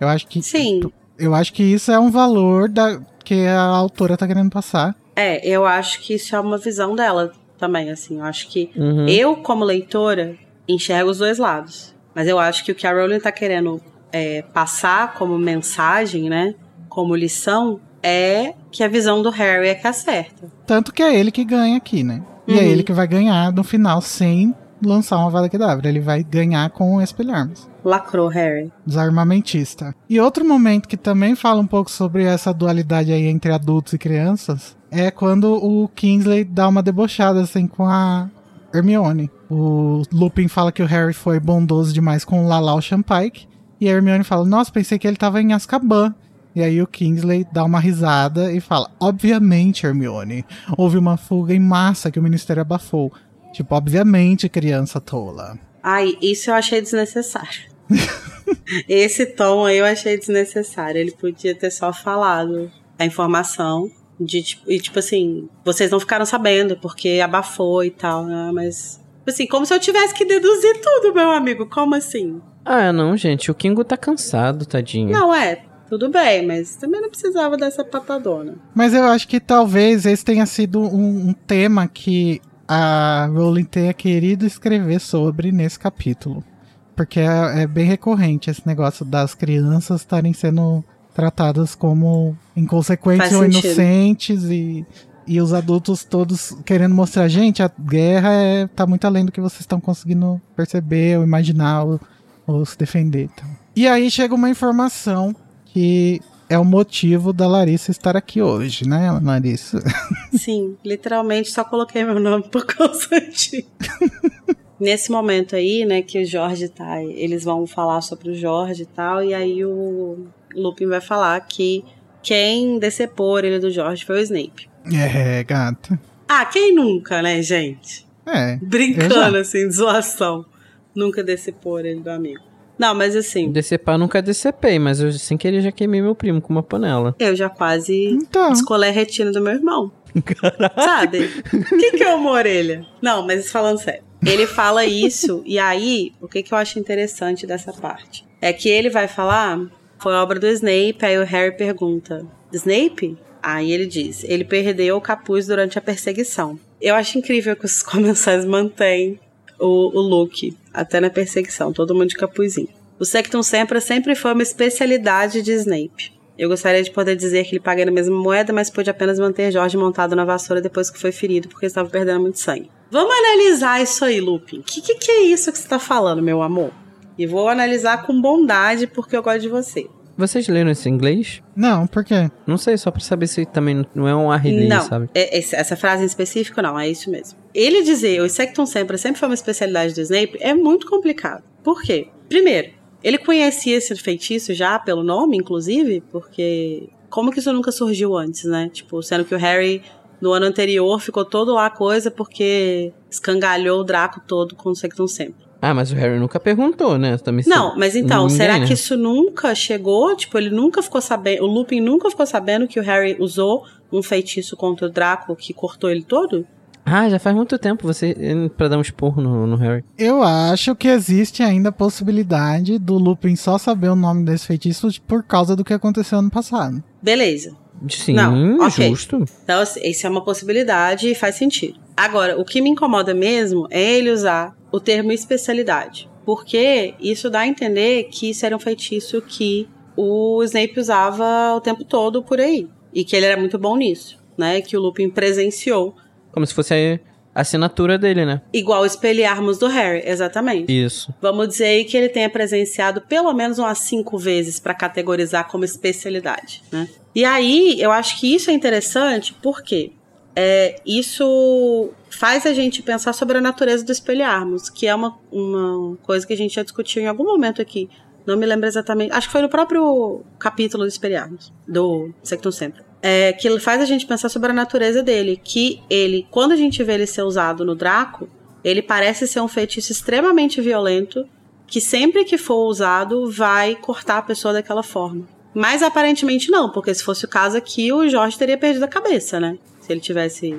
Eu acho que. Sim. Eu acho que isso é um valor da, que a autora tá querendo passar. É, eu acho que isso é uma visão dela também, assim. Eu acho que uhum. eu, como leitora, enxergo os dois lados. Mas eu acho que o que a Rowling tá querendo é, passar como mensagem, né? Como lição, é que a visão do Harry é que acerta. Tanto que é ele que ganha aqui, né? E é uhum. é ele que vai ganhar no final sem lançar uma vada Kedavra. Ele vai ganhar com o Espelharmos. Lacrou, Harry. Desarmamentista. E outro momento que também fala um pouco sobre essa dualidade aí entre adultos e crianças é quando o Kingsley dá uma debochada assim com a Hermione. O Lupin fala que o Harry foi bondoso demais com o Lalau Champike. E a Hermione fala: Nossa, pensei que ele tava em Azkaban. E aí o Kingsley dá uma risada e fala: Obviamente, Hermione. Houve uma fuga em massa que o Ministério abafou. Tipo, obviamente, criança tola. Ai, isso eu achei desnecessário. Esse tom aí eu achei desnecessário. Ele podia ter só falado a informação de tipo, e tipo assim, vocês não ficaram sabendo porque abafou e tal, né? Mas assim, como se eu tivesse que deduzir tudo, meu amigo. Como assim? Ah, não, gente, o Kingo tá cansado, tadinho. Não é, tudo bem, mas também não precisava dessa patadona. Mas eu acho que talvez esse tenha sido um, um tema que a Rowling tenha querido escrever sobre nesse capítulo. Porque é, é bem recorrente esse negócio das crianças estarem sendo tratadas como inconsequentes ou inocentes e, e os adultos todos querendo mostrar, gente, a guerra é, tá muito além do que vocês estão conseguindo perceber ou imaginar ou, ou se defender. Então. E aí chega uma informação que é o motivo da Larissa estar aqui hoje, né, Larissa? Sim, literalmente só coloquei meu nome por causa disso. Nesse momento aí, né, que o Jorge tá, eles vão falar sobre o Jorge e tal, e aí o Lupin vai falar que quem decepou ele do Jorge foi o Snape. É, gato. Ah, quem nunca, né, gente? É. Brincando, assim, de zoação. Nunca decepou ele do amigo. Não, mas assim. Decepar nunca decepei, mas eu sem querer já queimei meu primo com uma panela. Eu já quase então. a retina do meu irmão. Caraca. Sabe? O que, que é uma orelha? Não, mas falando sério. Ele fala isso, e aí, o que, que eu acho interessante dessa parte? É que ele vai falar foi obra do Snape. Aí o Harry pergunta: Snape? Aí ele diz: ele perdeu o capuz durante a perseguição. Eu acho incrível que os comensais mantêm o, o look até na perseguição, todo mundo de capuzinho. O Sectum Sempra sempre foi uma especialidade de Snape. Eu gostaria de poder dizer que ele paga na mesma moeda, mas pôde apenas manter Jorge montado na vassoura depois que foi ferido, porque estava perdendo muito sangue. Vamos analisar isso aí, Lupin. O que, que, que, é isso que você está falando, meu amor? E vou analisar com bondade porque eu gosto de você. Vocês leram esse em inglês? Não, por quê? Não sei, só pra saber se também não é um arrelia, não, sabe? É, essa frase em específico, não, é isso mesmo. Ele dizer o Sectum Sempra sempre foi uma especialidade do Snape é muito complicado. Por quê? Primeiro, ele conhecia esse feitiço já, pelo nome, inclusive, porque como que isso nunca surgiu antes, né? Tipo, sendo que o Harry no ano anterior ficou todo lá a coisa porque escangalhou o Draco todo com o Sectum Sempra. Ah, mas o Harry nunca perguntou, né? Também Não, mas então, Ninguém, será né? que isso nunca chegou? Tipo, ele nunca ficou sabendo. O Lupin nunca ficou sabendo que o Harry usou um feitiço contra o Draco que cortou ele todo? Ah, já faz muito tempo você pra dar um esporro no, no Harry. Eu acho que existe ainda a possibilidade do Lupin só saber o nome desse feitiço por causa do que aconteceu ano passado. Beleza. Sim, Não, ok. justo. Então, assim, isso é uma possibilidade e faz sentido. Agora, o que me incomoda mesmo é ele usar o termo especialidade. Porque isso dá a entender que isso era um feitiço que o Snape usava o tempo todo por aí. E que ele era muito bom nisso, né? Que o Lupin presenciou. Como se fosse assinatura dele, né? Igual espelharmos do Harry, exatamente. Isso. Vamos dizer aí que ele tenha presenciado pelo menos umas cinco vezes para categorizar como especialidade, né? E aí, eu acho que isso é interessante porque é, isso faz a gente pensar sobre a natureza do espelharmos, que é uma, uma coisa que a gente já discutiu em algum momento aqui. Não me lembro exatamente. Acho que foi no próprio capítulo do espelharmos, do Sectum Sempre. É, que faz a gente pensar sobre a natureza dele. Que ele, quando a gente vê ele ser usado no Draco, ele parece ser um feitiço extremamente violento que sempre que for usado vai cortar a pessoa daquela forma. Mas aparentemente não, porque se fosse o caso aqui, o Jorge teria perdido a cabeça, né? Se ele tivesse.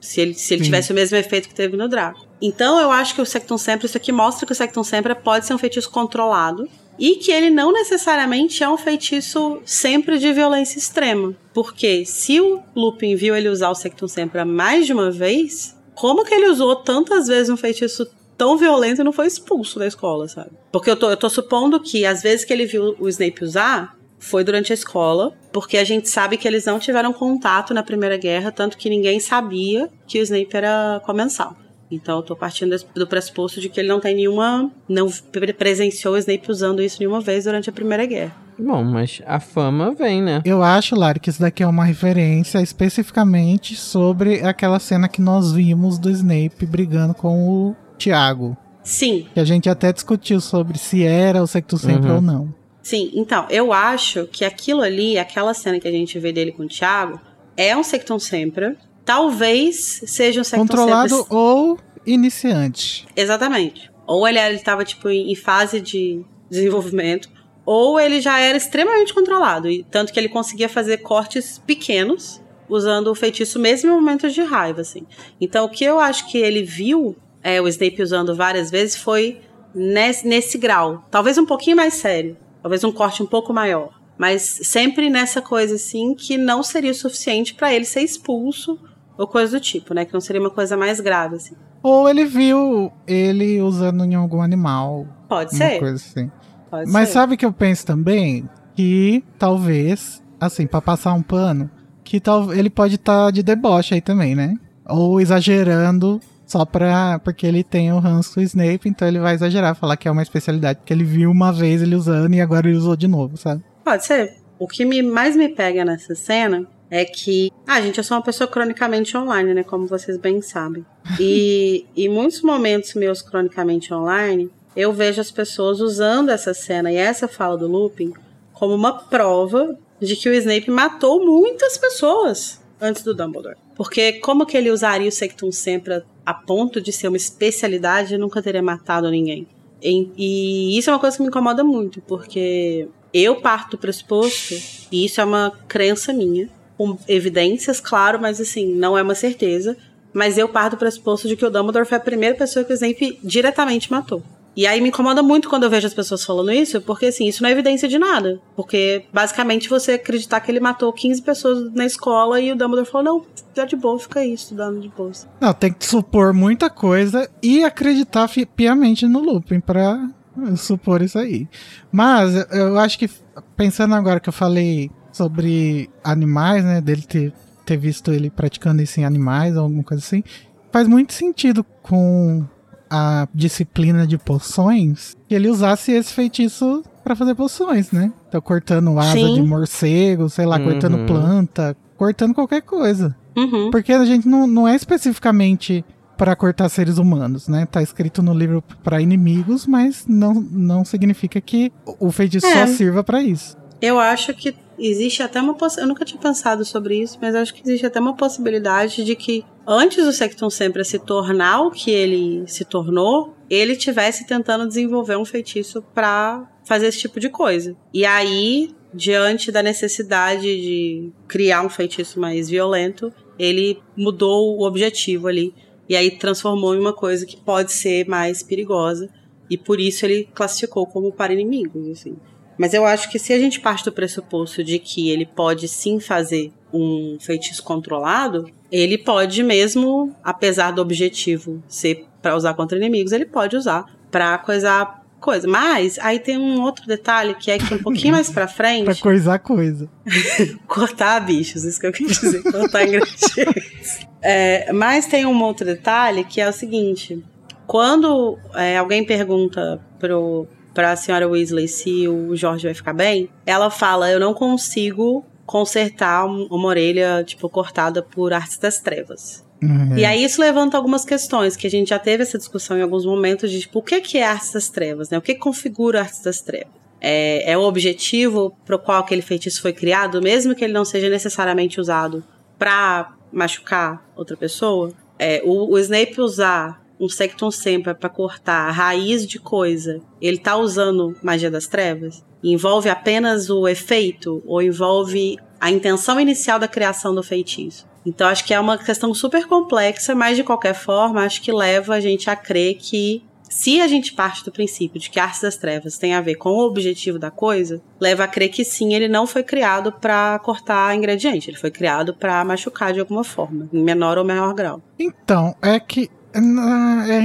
Se ele, se ele Sim. tivesse o mesmo efeito que teve no Draco. Então eu acho que o Sectum Sempre, isso aqui mostra que o Sectum Sempre pode ser um feitiço controlado. E que ele não necessariamente é um feitiço sempre de violência extrema. Porque se o Lupin viu ele usar o Sectum Sempre mais de uma vez, como que ele usou tantas vezes um feitiço tão violento e não foi expulso da escola, sabe? Porque eu tô, eu tô supondo que às vezes que ele viu o Snape usar, foi durante a escola, porque a gente sabe que eles não tiveram contato na Primeira Guerra, tanto que ninguém sabia que o Snape era comensal. Então eu tô partindo do pressuposto de que ele não tem nenhuma. não pre- presenciou o Snape usando isso nenhuma vez durante a Primeira Guerra. Bom, mas a fama vem, né? Eu acho, Lari, que isso daqui é uma referência especificamente sobre aquela cena que nós vimos do Snape brigando com o Tiago. Sim, Que a gente até discutiu sobre se era o Secto Sempre Uhum. ou não. Sim, então, eu acho que aquilo ali, aquela cena que a gente vê dele com o Thiago, é um Sectum Sempre. Talvez seja um Sectum Controlado ou iniciante. Exatamente. Ou ele, ele tava, tipo, em, fase de desenvolvimento, ou ele já era extremamente controlado. E tanto que ele conseguia fazer cortes pequenos usando o feitiço mesmo em momentos de raiva, assim. Então, o que eu acho que ele viu é, o Snape usando várias vezes foi nesse, nesse grau. Talvez um pouquinho mais sério. Talvez um corte um pouco maior. Mas sempre nessa coisa, assim, que não seria o suficiente pra ele ser expulso ou coisa do tipo, né? Que não seria uma coisa mais grave, assim. Ou ele viu ele usando em algum animal. Pode Uma ser. coisa assim. Pode Mas ser. sabe que eu penso também? Que talvez, assim, pra passar um pano, que tal, ele pode estar de deboche aí também, né? Ou exagerando só pra. Porque ele tem o ranço do Snape, então ele vai exagerar, falar que é uma especialidade, porque ele viu uma vez ele usando e agora ele usou de novo, sabe? Pode ser. O que me, mais me pega nessa cena é que. Ah, gente, eu sou uma pessoa cronicamente online, né? Como vocês bem sabem. E em muitos momentos meus cronicamente online, eu vejo as pessoas usando essa cena e essa fala do Lupin como uma prova de que o Snape matou muitas pessoas antes do Dumbledore. Porque como que ele usaria o Sectum Sempre a ponto de ser uma especialidade e nunca teria matado ninguém? E, e isso é uma coisa que me incomoda muito, porque eu parto do pressuposto, e isso é uma crença minha, com evidências, claro, mas assim, não é uma certeza. Mas eu parto do pressuposto de que o Dumbledore foi a primeira pessoa que o Snape diretamente matou. E aí me incomoda muito quando eu vejo as pessoas falando isso, porque assim, isso não é evidência de nada. Porque basicamente você acreditar que ele matou 15 pessoas na escola e o Dumbledore falou: não, tá de boa, fica aí estudando de boa. Não, tem que supor muita coisa e acreditar piamente no Lupin pra eh, supor isso aí. Mas eu acho que, pensando agora que eu falei sobre animais, né, dele ter, ter visto ele praticando isso em animais ou alguma coisa assim, faz muito sentido com a disciplina de poções que ele usasse esse feitiço pra fazer poções, né? Então cortando asa Sim. de morcego, sei lá, Uhum. cortando planta, cortando qualquer coisa. Uhum. Porque a gente não, não é especificamente para cortar seres humanos, né? Tá escrito no livro para inimigos, mas não, não significa que o feitiço É. só sirva para isso. Eu acho que existe até uma possibilidade. Eu nunca tinha pensado sobre isso, mas acho que existe até uma possibilidade de que antes do Sectum sempre se tornar o que ele se tornou, ele tivesse tentando desenvolver um feitiço para fazer esse tipo de coisa. E aí, diante da necessidade de criar um feitiço mais violento, ele mudou o objetivo ali e aí transformou em uma coisa que pode ser mais perigosa e por isso ele classificou como para inimigos, assim. Mas eu acho que se a gente parte do pressuposto de que ele pode sim fazer um feitiço controlado, ele pode mesmo, apesar do objetivo ser para usar contra inimigos, ele pode usar para coisar coisa. Mas aí tem um outro detalhe que é que um pouquinho mais para frente, Pra coisar coisa. cortar bichos, isso que eu quis dizer, cortar ingredientes. É, mas tem um outro detalhe que é o seguinte: quando é, alguém pergunta pro, pra senhora Weasley se o Jorge vai ficar bem, ela fala: Eu não consigo consertar um- uma orelha, tipo, cortada por artes das trevas. Uhum. E aí isso levanta algumas questões, que a gente já teve essa discussão em alguns momentos, de tipo, o que que é artes das trevas, né? O que configura artes das trevas? É, é o objetivo pro qual aquele feitiço foi criado, mesmo que ele não seja necessariamente usado pra machucar outra pessoa? É, o, o Snape usar um Sectum Sempra pra cortar a raiz de coisa, ele tá usando magia das trevas? Envolve apenas o efeito ou envolve a intenção inicial da criação do feitiço? Então acho que é uma questão super complexa, mas de qualquer forma acho que leva a gente a crer que se a gente parte do princípio de que a arte das trevas tem a ver com o objetivo da coisa, leva a crer que sim, ele não foi criado pra cortar ingrediente, ele foi criado pra machucar de alguma forma, em menor ou maior grau. Então, é que é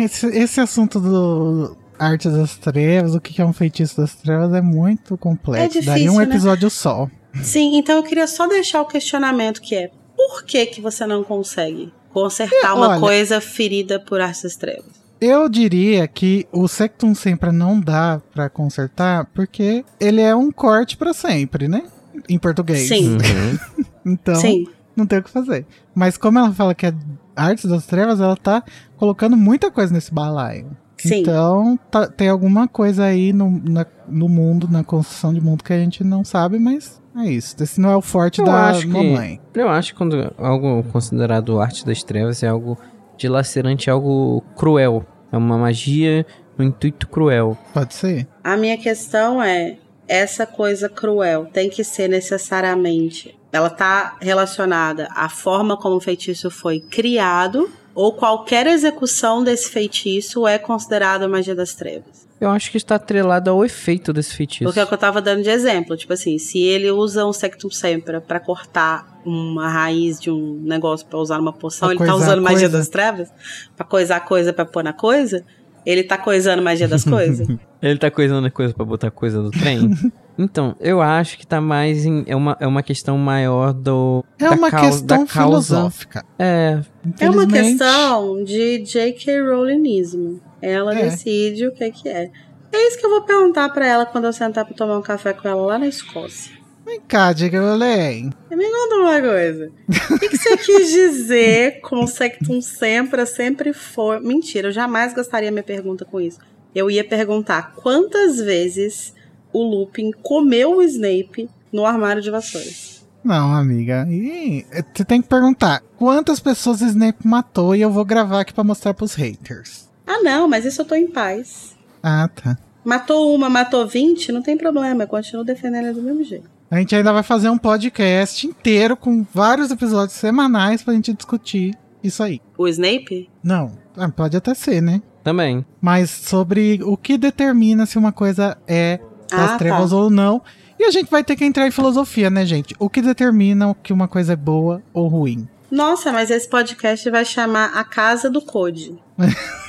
esse, esse assunto do Arte das Trevas, o que é um feitiço das trevas, é muito complexo. É difícil, Daria um né? episódio só. Sim, então eu queria só deixar o questionamento que é: por que que você não consegue consertar É, uma olha- coisa ferida por artes das trevas? Eu diria que o Sectum sempre não dá pra consertar, porque ele é um corte pra sempre, né? Em português. Sim. Uhum. Então, Sim. não tem o que fazer. Mas como ela fala que é Artes das Trevas, ela tá colocando muita coisa nesse balaio. Sim. Então, tá- tem alguma coisa aí no, na- no mundo, na construção de mundo que a gente não sabe, mas é isso. Esse não é o forte Eu da acho que- mamãe. Eu acho que quando algo considerado arte das trevas é algo dilacerante, algo cruel. É uma magia, um intuito cruel. Pode ser? A minha questão é: essa coisa cruel tem que ser necessariamente. Ela tá relacionada à forma como o feitiço foi criado, ou qualquer execução desse feitiço é considerada magia das trevas. Eu acho que está atrelado ao efeito desse feitiço. Porque é o que eu tava dando de exemplo. Tipo assim, se ele usa um Sectum Sempra pra cortar uma raiz de um negócio pra usar numa poção, Pra ele tá coisar usando magia coisa. das trevas? Pra coisar coisa pra pôr na coisa? Ele tá coisando magia das coisas? Ele tá coisando coisa pra botar coisa no trem? então, eu acho que tá mais em. É uma, é uma questão maior do. É da uma causa- questão filosófica. É, É uma questão de J.K. Rowlingismo. Ela É. decide o que que é. É isso que eu vou perguntar pra ela quando eu sentar pra tomar um café com ela lá na Escócia. Vem cá, diga, Olen. Me conta uma coisa. O que, que você quis dizer com Sectum Sempra sempre foi... Mentira, eu jamais gastaria minha pergunta com isso. Eu ia perguntar quantas vezes o Lupin comeu o Snape no armário de vassouras. Não, amiga. E você tem que perguntar quantas pessoas o Snape matou e eu vou gravar aqui pra mostrar pros haters. Ah, não, mas isso eu tô em paz. Ah, tá. Matou uma, matou 20, não tem problema, eu continuo defendendo ela do mesmo jeito. A gente ainda vai fazer um podcast inteiro com vários episódios semanais pra gente discutir isso aí. O Snape? Não, ah, pode até ser, né? também. Mas sobre o que determina se uma coisa é das Ah, trevas tá. ou não. E a gente vai ter que entrar em filosofia, né, gente? O que determina que uma coisa é boa ou ruim? Nossa, mas esse podcast vai chamar A Casa do Code.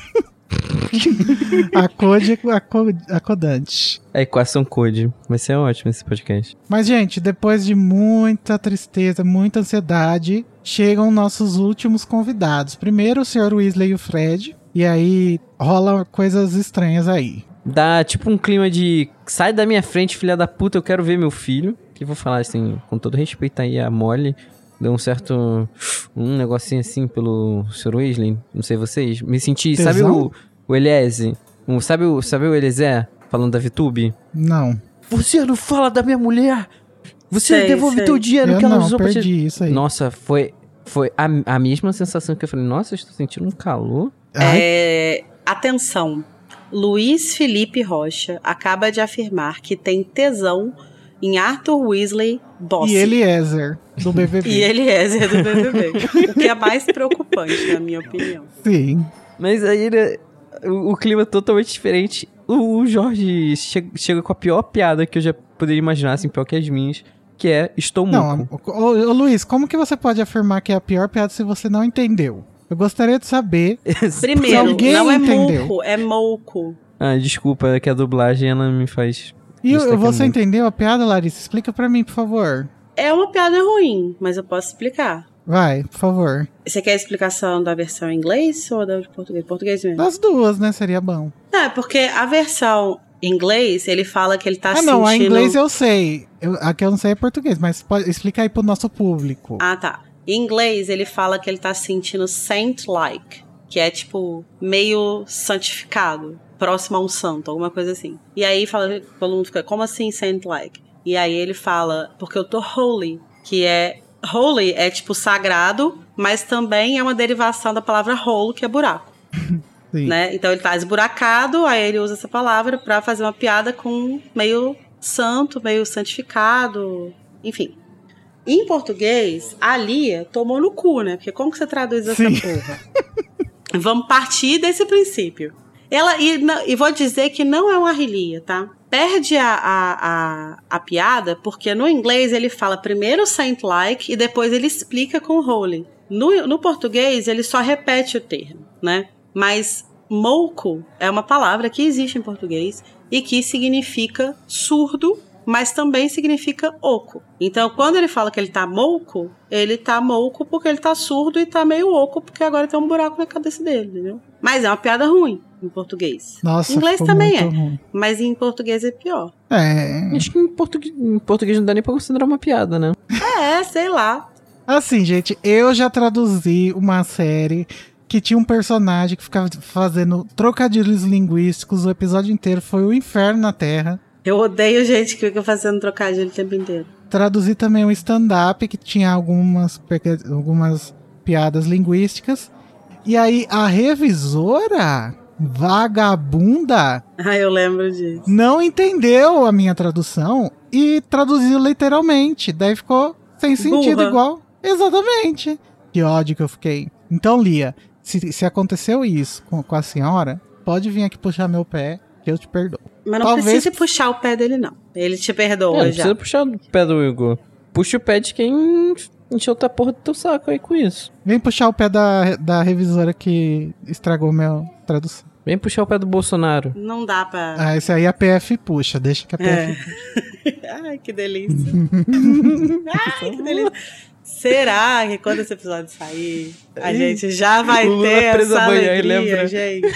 A code a, co- a codante. A equação code. Vai ser ótimo esse podcast. Mas, gente, depois de muita tristeza, muita ansiedade, chegam nossos últimos convidados. Primeiro o Sr. Weasley e o Fred. E aí rola coisas estranhas aí. Dá tipo um clima de. Sai da minha frente, filha da puta, eu quero ver meu filho. Que vou falar assim, com todo respeito aí a Molly. Deu um certo. Um negocinho assim pelo Sr. Weasley. Não sei vocês. Me senti. Sabe Tesão? o, o Eliese? Sabe, o, sabe o Eliezer? Falando da VTube? Não. Você não fala da minha mulher! Você Sei, devolve sei. teu dinheiro Eu que ela não, usou pra te... perdi isso aí. Nossa, foi, foi a, a mesma sensação que eu falei, nossa, eu estou sentindo um calor. É, atenção. Luiz Felipe Rocha acaba de afirmar que tem tesão em Arthur Weasley Boss. e Eliezer, do BBB. E Eliezer do BBB. o que é mais preocupante, na minha opinião. Sim. Mas aí, né, o, o clima é totalmente diferente. O, o Jorge che- chega com a pior piada que eu já poderia imaginar, assim, pior que as minhas, que é estou Não, muco. ô, ô, Luiz, como que você pode afirmar que é a pior piada se você não entendeu? Eu gostaria de saber. Primeiro, alguém não é entendeu. é mouco. ah, desculpa, é que a dublagem ela me faz... E é você entendeu a piada, Larissa? Explica pra mim, por favor. É uma piada ruim, mas eu posso explicar. Vai, por favor. Você quer a explicação da versão em inglês ou da de português? Português mesmo. Das duas, né? Seria bom. Não, é porque a versão em inglês, ele fala que ele tá ah, não, a sentindo... inglês eu sei. Eu, a que eu não sei é português, mas pode explicar aí pro nosso público. Ah, tá. Em inglês, ele fala que ele tá sentindo saint-like, que é tipo meio santificado, próximo a um santo, alguma coisa assim. E aí fala, todo mundo fica, como assim saint-like? E aí ele fala, porque eu tô holy, que é holy é tipo sagrado, mas também é uma derivação da palavra hole, que é buraco, né? Então ele tá esburacado, aí ele usa essa palavra pra fazer uma piada com meio santo, meio santificado, enfim. Em português, a Lia tomou no cu, né? Porque como que você traduz essa Sim. porra? Vamos partir desse princípio. Ela, e, e vou dizer que não é uma rilia, tá? Perde a, a, a, a piada, porque no inglês ele fala primeiro saint-like e depois ele explica com holy. No, no português, ele só repete o termo, né? Mas mouco é uma palavra que existe em português e que significa surdo, mas também significa oco. Então, quando ele fala que ele tá mouco, ele tá mouco porque ele tá surdo e tá meio oco porque agora tem um buraco na cabeça dele, entendeu? Mas é uma piada ruim em português. Nossa, em inglês também é, ruim. mas em português é pior. É. Acho que em português, em português não dá nem pra considerar uma piada, né? É, sei lá. Assim, gente, eu já traduzi uma série que tinha um personagem que ficava fazendo trocadilhos linguísticos. O episódio inteiro foi o inferno na Terra. Eu odeio gente que fica fazendo trocadilho o tempo inteiro. Traduzi também um stand-up que tinha algumas, algumas piadas linguísticas. E aí a revisora, vagabunda, Ah, eu lembro disso. não entendeu a minha tradução e traduziu literalmente. Daí ficou sem sentido Burra. igual. Exatamente. Que ódio que eu fiquei. Então, Lia, se, se aconteceu isso com, com a senhora, pode vir aqui puxar meu pé, que eu te perdoo. Mas não Talvez- precisa puxar o pé dele, não. Ele te É, perdoa não já. precisa puxar o pé do Igor. Puxa o pé de quem encheu a porra do teu saco aí com isso. Vem puxar o pé da, da revisora que estragou minha tradução. Vem puxar o pé do Bolsonaro. Não dá pra. Ah, esse aí a PF puxa, deixa que a PF É. Ai, que delícia. Ai, que delícia. Será que quando esse episódio sair, a gente já vai O ter essa amanhã, alegria, lembra? gente?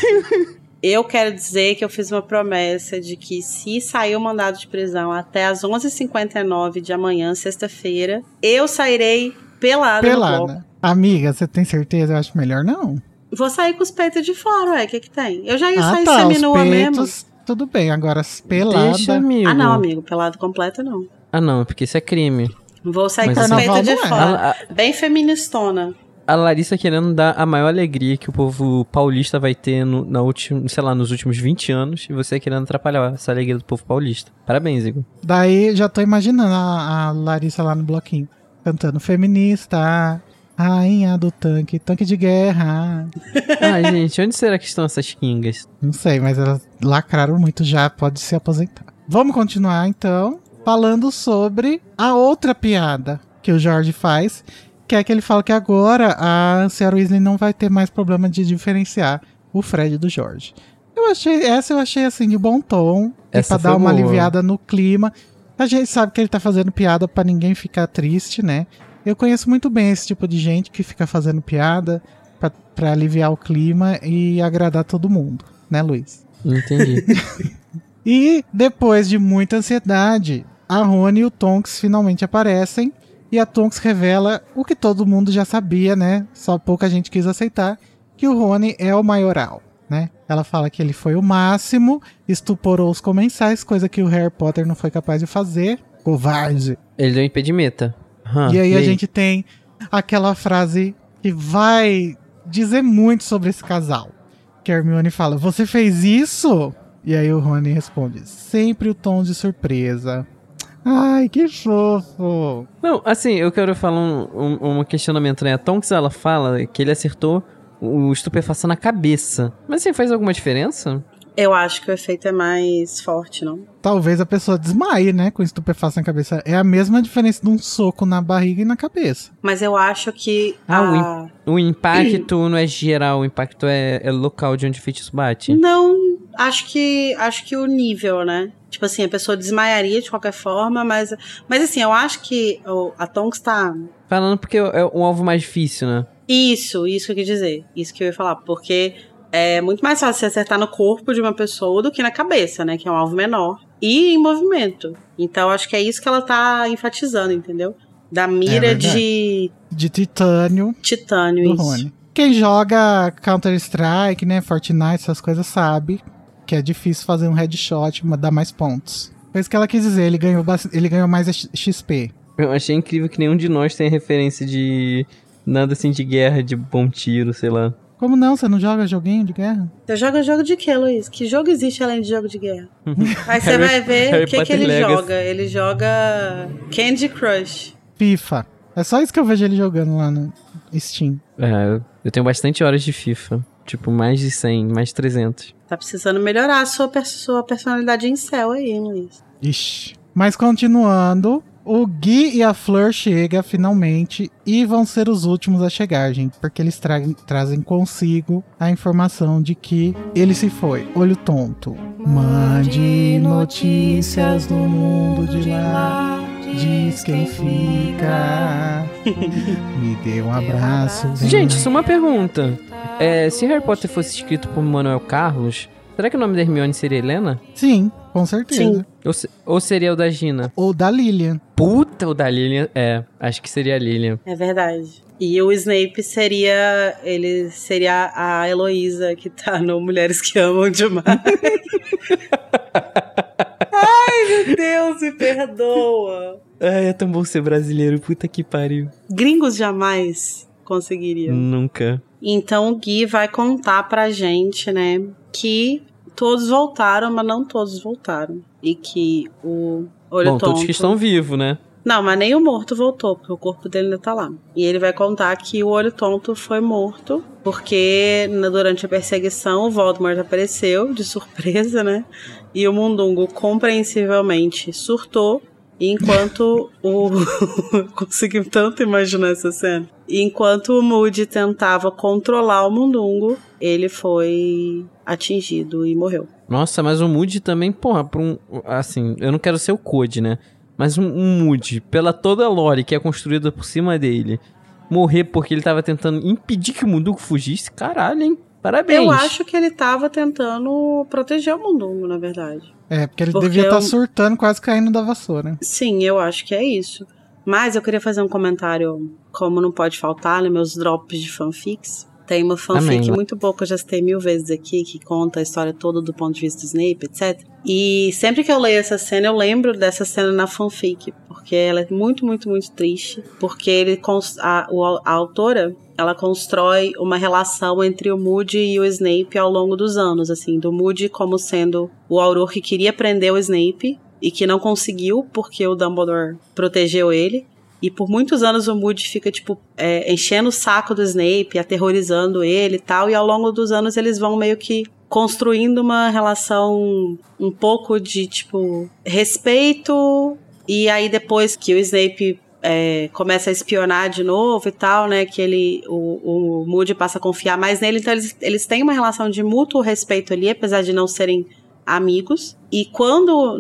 Eu quero dizer que eu fiz uma promessa de que se sair o mandado de prisão até as 11h59 de amanhã, sexta-feira, eu sairei pelada, no bloco. pelada. Amiga, você tem certeza? Eu acho melhor não. Vou sair com os peitos de fora, ué, o que que tem? Eu já ia ah, sair tá, seminua mesmo. peitos, tudo bem. Agora, pelada... Deixa, amigo. Ah, não, amigo, pelado completo não. Ah, não, porque isso é crime. Vou sair Mas com os carnaval peitos de é. fora. A, a- Bem feministona. A Larissa querendo dar a maior alegria que o povo paulista vai ter no, na última, sei lá, nos últimos 20 anos e você querendo atrapalhar essa alegria do povo paulista. Parabéns, Igor. Daí já tô imaginando a, a Larissa lá no bloquinho, cantando feminista, rainha do tanque, tanque de guerra. Ah, gente, onde será que estão essas kingas? Não sei, mas elas lacraram muito já, pode se aposentar. Vamos continuar então, falando sobre a outra piada que o Jorge faz, que é que ele fala que agora a Sarah Weasley não vai ter mais problema de diferenciar o Fred do Jorge. Eu achei, essa eu achei assim de bom tom, e Essa pra dar uma boa. aliviada no clima. A gente sabe que ele tá fazendo piada pra ninguém ficar triste, né? Eu conheço muito bem esse tipo de gente que fica fazendo piada pra aliviar o clima e agradar todo mundo, né, Luiz? Entendi. E depois de muita ansiedade, a Rony e o Tonks finalmente aparecem e a Tonks revela o que todo mundo já sabia, né? Só pouca gente quis aceitar, que o Rony é o maioral, né? Ela fala que ele foi o máximo, estuporou os comensais, coisa que o Harry Potter não foi capaz de fazer. Covarde. Ele deu impedimenta. Hã, e aí a gente tem aquela frase que vai dizer muito sobre esse casal. Que a Hermione fala: Você fez isso? E aí o Rony responde: Sempre o tom de surpresa. Ai, que fofo. Não, assim, eu quero falar um, um, um questionamento, né? A Tonks, ela fala que ele acertou o estupefação na cabeça. Mas assim, faz alguma diferença? Eu acho que o efeito é mais forte, não? Talvez a pessoa desmaie, né? Com estupefação na cabeça. É a mesma diferença de um soco na barriga e na cabeça. Mas eu acho que. Ah, a... o, o impacto não é geral, o impacto é, é local de onde o feitiço bate. Não, acho que. Acho que o nível, né? Tipo assim, a pessoa desmaiaria de qualquer forma, mas. Mas assim, eu acho que o, a Tonks tá. Falando porque é um alvo mais difícil, né? Isso, isso que eu quis dizer. Isso que eu ia falar. Porque é muito mais fácil você acertar no corpo de uma pessoa do que na cabeça, né? Que é um alvo menor. E em movimento. Então acho que é isso que ela tá enfatizando, entendeu? Da mira É de De titânio titânio, isso. Rony. Quem joga Counter-Strike, né? Fortnite, essas coisas, sabe que é difícil fazer um headshot, mas dar mais pontos. Foi isso que ela quis dizer, ele ganhou, ele ganhou mais XP. Eu achei incrível que nenhum de nós tem referência de nada assim de guerra, de bom tiro, sei lá. Como não? Você não joga joguinho de guerra? Você joga jogo de quê, Luiz? Que jogo existe além de jogo de guerra? Aí você vai ver o que, que ele Legacy. joga. Ele joga Candy Crush. FIFA. É só isso que eu vejo ele jogando lá no Steam. É, eu tenho bastante horas de FIFA. Tipo, mais de 100, mais de 300. Tá precisando melhorar a sua, pers- sua personalidade em céu aí, hein, Luiz. Ixi. Mas continuando, o Gui e a Fleur chegam finalmente e vão ser os últimos a chegar, gente, porque eles tra- trazem consigo a informação de que ele se foi. Olho tonto. Mande notícias do mundo de lá. Diz quem fica. Me dê um abraço. Gente, só uma pergunta. É, se Harry Potter fosse escrito por Manuel Carlos, será que o nome da Hermione seria Helena? Sim, com certeza. Sim. Ou, se- ou seria o da Gina? Ou da Lilian. Puta, o da Lilian. É, acho que seria a Lilian. É verdade. E o Snape seria. Ele seria a Heloísa que tá no Mulheres que Amam Demais. Ai, meu Deus, me perdoa. Ai, é tão bom ser brasileiro. Puta que pariu. Gringos jamais conseguiriam. Nunca. Então o Gui vai contar pra gente, né, que todos voltaram, mas não todos voltaram. E que o Olho bom, Tonto... todos que estão vivos, né? Não, mas nem o morto voltou, porque o corpo dele ainda tá lá. E ele vai contar que o Olho Tonto foi morto, porque na- durante a perseguição o Voldemort apareceu, de surpresa, né? E o Mundungo compreensivelmente surtou, enquanto o... Consegui tanto imaginar essa cena. Enquanto o Moody tentava controlar o Mundungo, ele foi atingido e morreu. Nossa, mas o Moody também, porra, pra um. Assim, eu não quero ser o Code, né? Mas um, um Moody, pela toda a lore que é construída por cima dele, morrer porque ele tava tentando impedir que o Munduco fugisse, caralho, hein? Parabéns. Eu acho que ele tava tentando proteger o Mundungo, na verdade. É, porque ele Porque devia estar eu- surtando, quase caindo da vassoura. Sim, eu acho que é isso. Mas eu queria fazer um comentário, como não pode faltar, né? Meus drops de fanfics. Tem uma fanfic Amém. muito boa que eu já citei mil vezes aqui, que conta a história toda do ponto de vista do Snape, etc. E sempre que eu leio essa cena, eu lembro dessa cena na fanfic, porque ela é muito, muito, muito triste. Porque ele a, a autora, ela constrói uma relação entre o Moody e o Snape ao longo dos anos, assim, do Moody como sendo o Auror que queria prender o Snape e que não conseguiu porque o Dumbledore protegeu ele. E por muitos anos o Moody fica, tipo, é, enchendo o saco do Snape, aterrorizando ele e tal. E ao longo dos anos eles vão meio que construindo uma relação um pouco de, tipo, respeito. E aí depois que o Snape é, começa a espionar de novo e tal, né? Que ele, o, o Moody passa a confiar mais nele. Então eles, eles têm uma relação de mútuo respeito ali, apesar de não serem amigos. E quando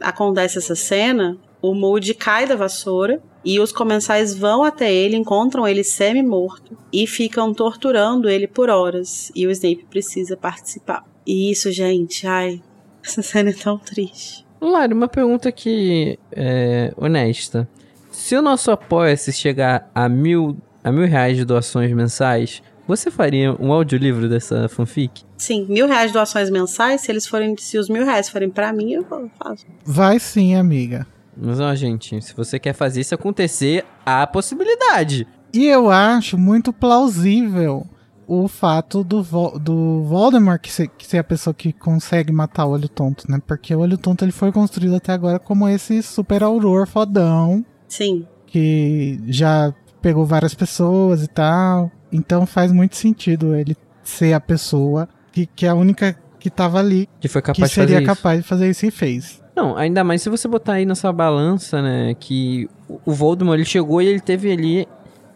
acontece essa cena, o Moody cai da vassoura e os comensais vão até ele, encontram ele semi-morto e ficam torturando ele por horas. E o Snape precisa participar. E isso, gente, ai, essa cena é tão triste. Lari, uma pergunta aqui é, honesta. Se o nosso apoia-se chegar a mil, a mil reais de doações mensais, Você faria um audiolivro dessa fanfic? Sim, mil reais doações mensais, se eles forem, se os mil reais forem pra mim, eu faço. Vai sim, amiga. Mas ó, gente, se você quer fazer isso acontecer, há possibilidade. E eu acho muito plausível o fato do, Vo do Voldemort que ser, que ser a pessoa que consegue matar o Olho Tonto, né? Porque o Olho Tonto ele foi construído até agora como esse super auror fodão. Sim. Que já pegou várias pessoas e tal. Então faz muito sentido ele ser a pessoa que, que é a única que tava ali. Que foi capaz que de fazer seria capaz de fazer isso e fez. Não, ainda mais se você botar aí nessa balança, né, que o Voldemort ele chegou e ele teve ali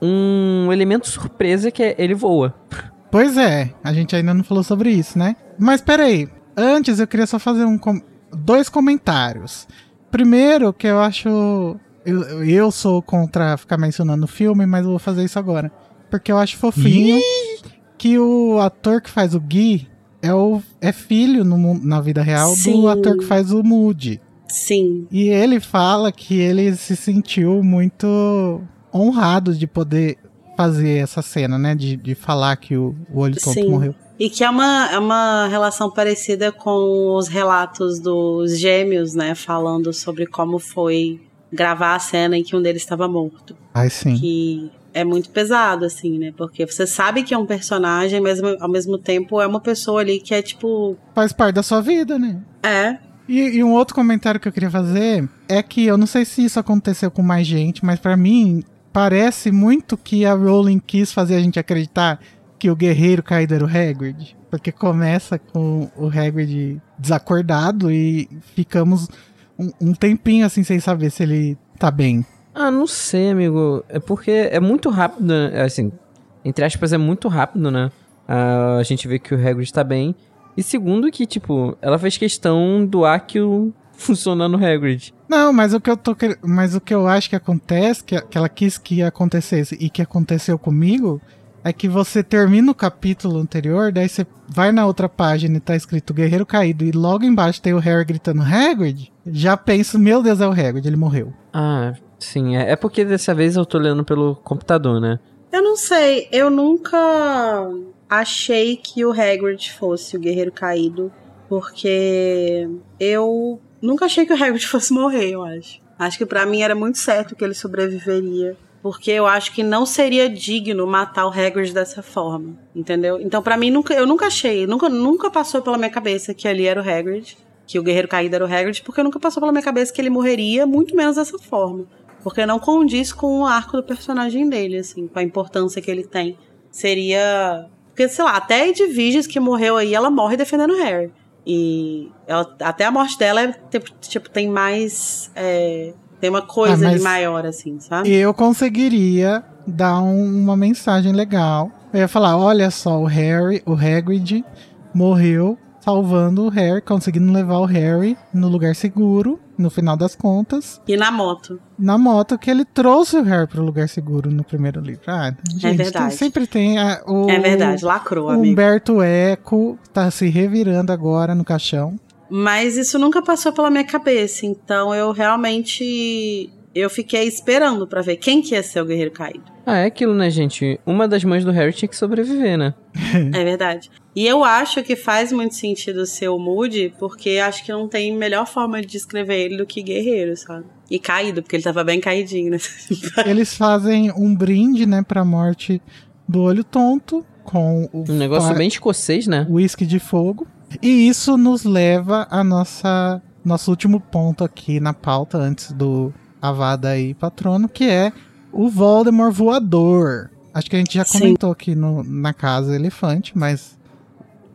um elemento surpresa que é ele voa. Pois é, a gente ainda não falou sobre isso, né? Mas peraí, antes eu queria só fazer um com dois comentários. Primeiro, que eu acho. Eu, eu sou contra ficar mencionando o filme, mas eu vou fazer isso agora. Porque eu acho fofinho que o ator que faz o Gui é, o, é filho no, na vida real Sim. do ator que faz o Moody. Sim. E ele fala que ele se sentiu muito honrado de poder fazer essa cena, né? De, de falar que o, o olho tonto Sim. morreu. E que é uma, é uma relação parecida com os relatos dos gêmeos, né? Falando sobre como foi gravar a cena em que um deles estava morto. Ai, sim. Que é muito pesado, assim, né? Porque você sabe que é um personagem, mas ao mesmo tempo é uma pessoa ali que é tipo. Faz parte da sua vida, né? É, E, e um outro comentário que eu queria fazer é que eu não sei se isso aconteceu com mais gente, mas pra mim parece muito que a Rowling quis fazer a gente acreditar que o guerreiro caído era o Hagrid. Porque começa com o Hagrid desacordado e ficamos um, um tempinho assim sem saber se ele tá bem. Ah, não sei, amigo. É porque é muito rápido, né? assim, entre aspas, é muito rápido, né? Ah, a gente vê que o Hagrid tá bem. E segundo que, tipo, ela fez questão do Akio funcionar no Hagrid. Não, mas o que eu tô mas o que eu acho que acontece, que, que ela quis que acontecesse e que aconteceu comigo, é que você termina o capítulo anterior, daí você vai na outra página e tá escrito Guerreiro Caído e logo embaixo tem o Harry gritando Hagrid, já penso, meu Deus, é o Hagrid, ele morreu. Ah, sim. É, é porque dessa vez eu tô lendo pelo computador, né? eu não sei. Eu nunca achei que o Hagrid fosse o guerreiro caído. Porque eu nunca achei que o Hagrid fosse morrer, eu acho. Acho que pra mim era muito certo que ele sobreviveria. Porque eu acho que não seria digno matar o Hagrid dessa forma, entendeu? Então pra mim nunca, eu nunca achei, nunca, nunca passou pela minha cabeça que ali era o Hagrid, que o guerreiro caído era o Hagrid, porque nunca passou pela minha cabeça que ele morreria, muito menos dessa forma. Porque não condiz com o arco do personagem dele, assim, com a importância que ele tem. Seria. Porque, sei lá, até a Edviges que morreu aí, ela morre defendendo o Harry. E ela- até a morte dela é, tipo, tem mais. é, tem uma coisa Ah, ali maior, assim, sabe? Eu conseguiria dar um- uma mensagem legal. Eu ia falar, olha só, o Harry, o Hagrid morreu salvando o Harry, conseguindo levar o Harry no lugar seguro, no final das contas. E na moto. na moto que ele trouxe o Harry pro lugar seguro no primeiro livro. Ah, gente, verdade. tem- sempre tem a- o, É verdade, lacrou, amigo. Humberto Eco tá se revirando agora no caixão. Mas isso nunca passou pela minha cabeça, então eu realmente. Eu fiquei esperando pra ver quem que ia ser o guerreiro caído. Ah, é aquilo, né, gente? Uma das mães do Harry tinha que sobreviver, né? É verdade. E eu acho que faz muito sentido ser o Moody, porque acho que não tem melhor forma de descrever ele do que guerreiro, sabe? E caído, porque ele tava bem caidinho, né? Eles fazem um brinde, né, pra morte do olho tonto com o Um negócio bem escocês, né? whisky de fogo. E isso nos leva a nossa nosso último ponto aqui na pauta antes do Avada aí patrono, que é o Voldemort voador. Acho que a gente já Sim. comentou aqui no, na casa elefante, mas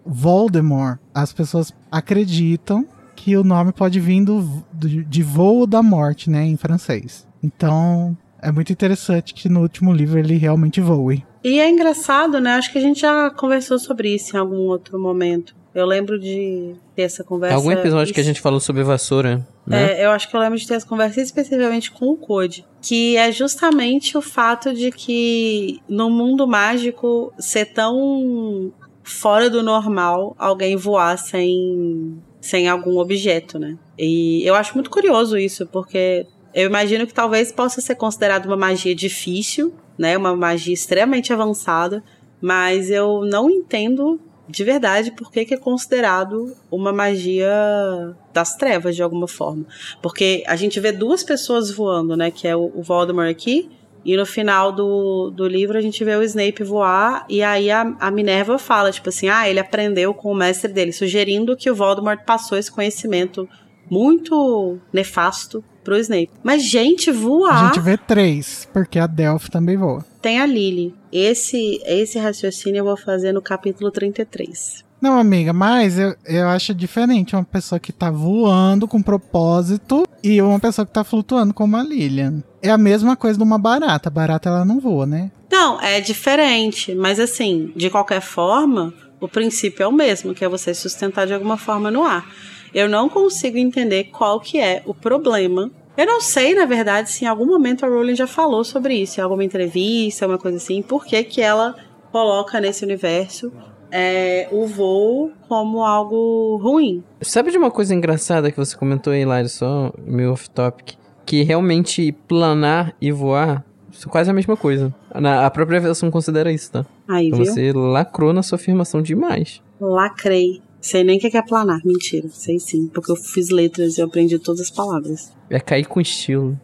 Voldemort, as pessoas acreditam que o nome pode vir do, do- de voo da morte, né, em francês. Então, é muito interessante que no último livro ele realmente voe. E é engraçado, né? Acho que a gente já conversou sobre isso em algum outro momento. Eu lembro de ter essa conversa. Algum episódio que a gente falou sobre vassoura, né? É, eu acho que eu lembro de ter essa conversa especificamente com o Code. Que é justamente o fato de que no mundo mágico ser tão fora do normal alguém voar sem, sem algum objeto, né? E eu acho muito curioso isso, porque eu imagino que talvez possa ser considerado uma magia difícil, né? Uma magia extremamente avançada. Mas eu não entendo de verdade por que, é considerado uma magia das trevas de alguma forma. Porque a gente vê duas pessoas voando, né? Que é o, o Voldemort aqui. E no final do, do livro a gente vê o Snape voar. E aí a, a Minerva fala, tipo assim, ah, ele aprendeu com o mestre dele, sugerindo que o Voldemort passou esse conhecimento muito nefasto pro Snape. Mas, gente, voar. A gente vê três, porque a Delphi também voa. Tem a Lily. Esse, esse raciocínio eu vou fazer no capítulo 33. Não, amiga, mas eu, eu acho diferente uma pessoa que tá voando com propósito e uma pessoa que tá flutuando como a Lilian. É a mesma coisa de uma barata. A barata ela não voa, né? Não, é diferente, mas assim, de qualquer forma, o princípio é o mesmo, que é você sustentar de alguma forma no ar. Eu não consigo entender qual que é o problema. Eu não sei, na verdade, se em algum momento a Rowling já falou sobre isso, em alguma entrevista, uma coisa assim, por que que ela coloca nesse universo é, o voo como algo ruim. Sabe de uma coisa engraçada que você comentou aí, Lari, só meio off-topic? Que realmente planar e voar são quase a mesma coisa. Na, a própria versão considera isso, tá? Aí, Então viu? você lacrou na sua afirmação demais. Lacrei. Sei nem o que é planar. Mentira. Sei sim. Porque eu fiz letras e eu aprendi todas as palavras. É cair com estilo.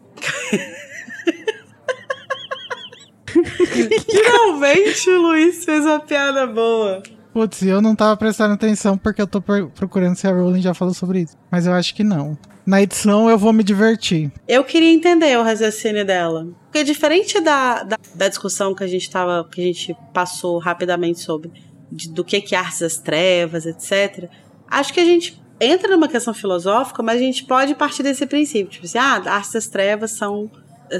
Finalmente o Luiz fez uma piada boa. Putz, eu não tava prestando atenção porque eu tô pro- procurando se a Rowling já falou sobre isso. Mas eu acho que não. Na edição eu vou me divertir. Eu queria entender o raciocínio dela. Porque diferente da, da, da discussão que a gente tava, que a gente passou rapidamente sobre de- do que que é artes das trevas, etc. Acho que a gente entra numa questão filosófica, mas a gente pode partir desse princípio, tipo assim, ah, artes das trevas são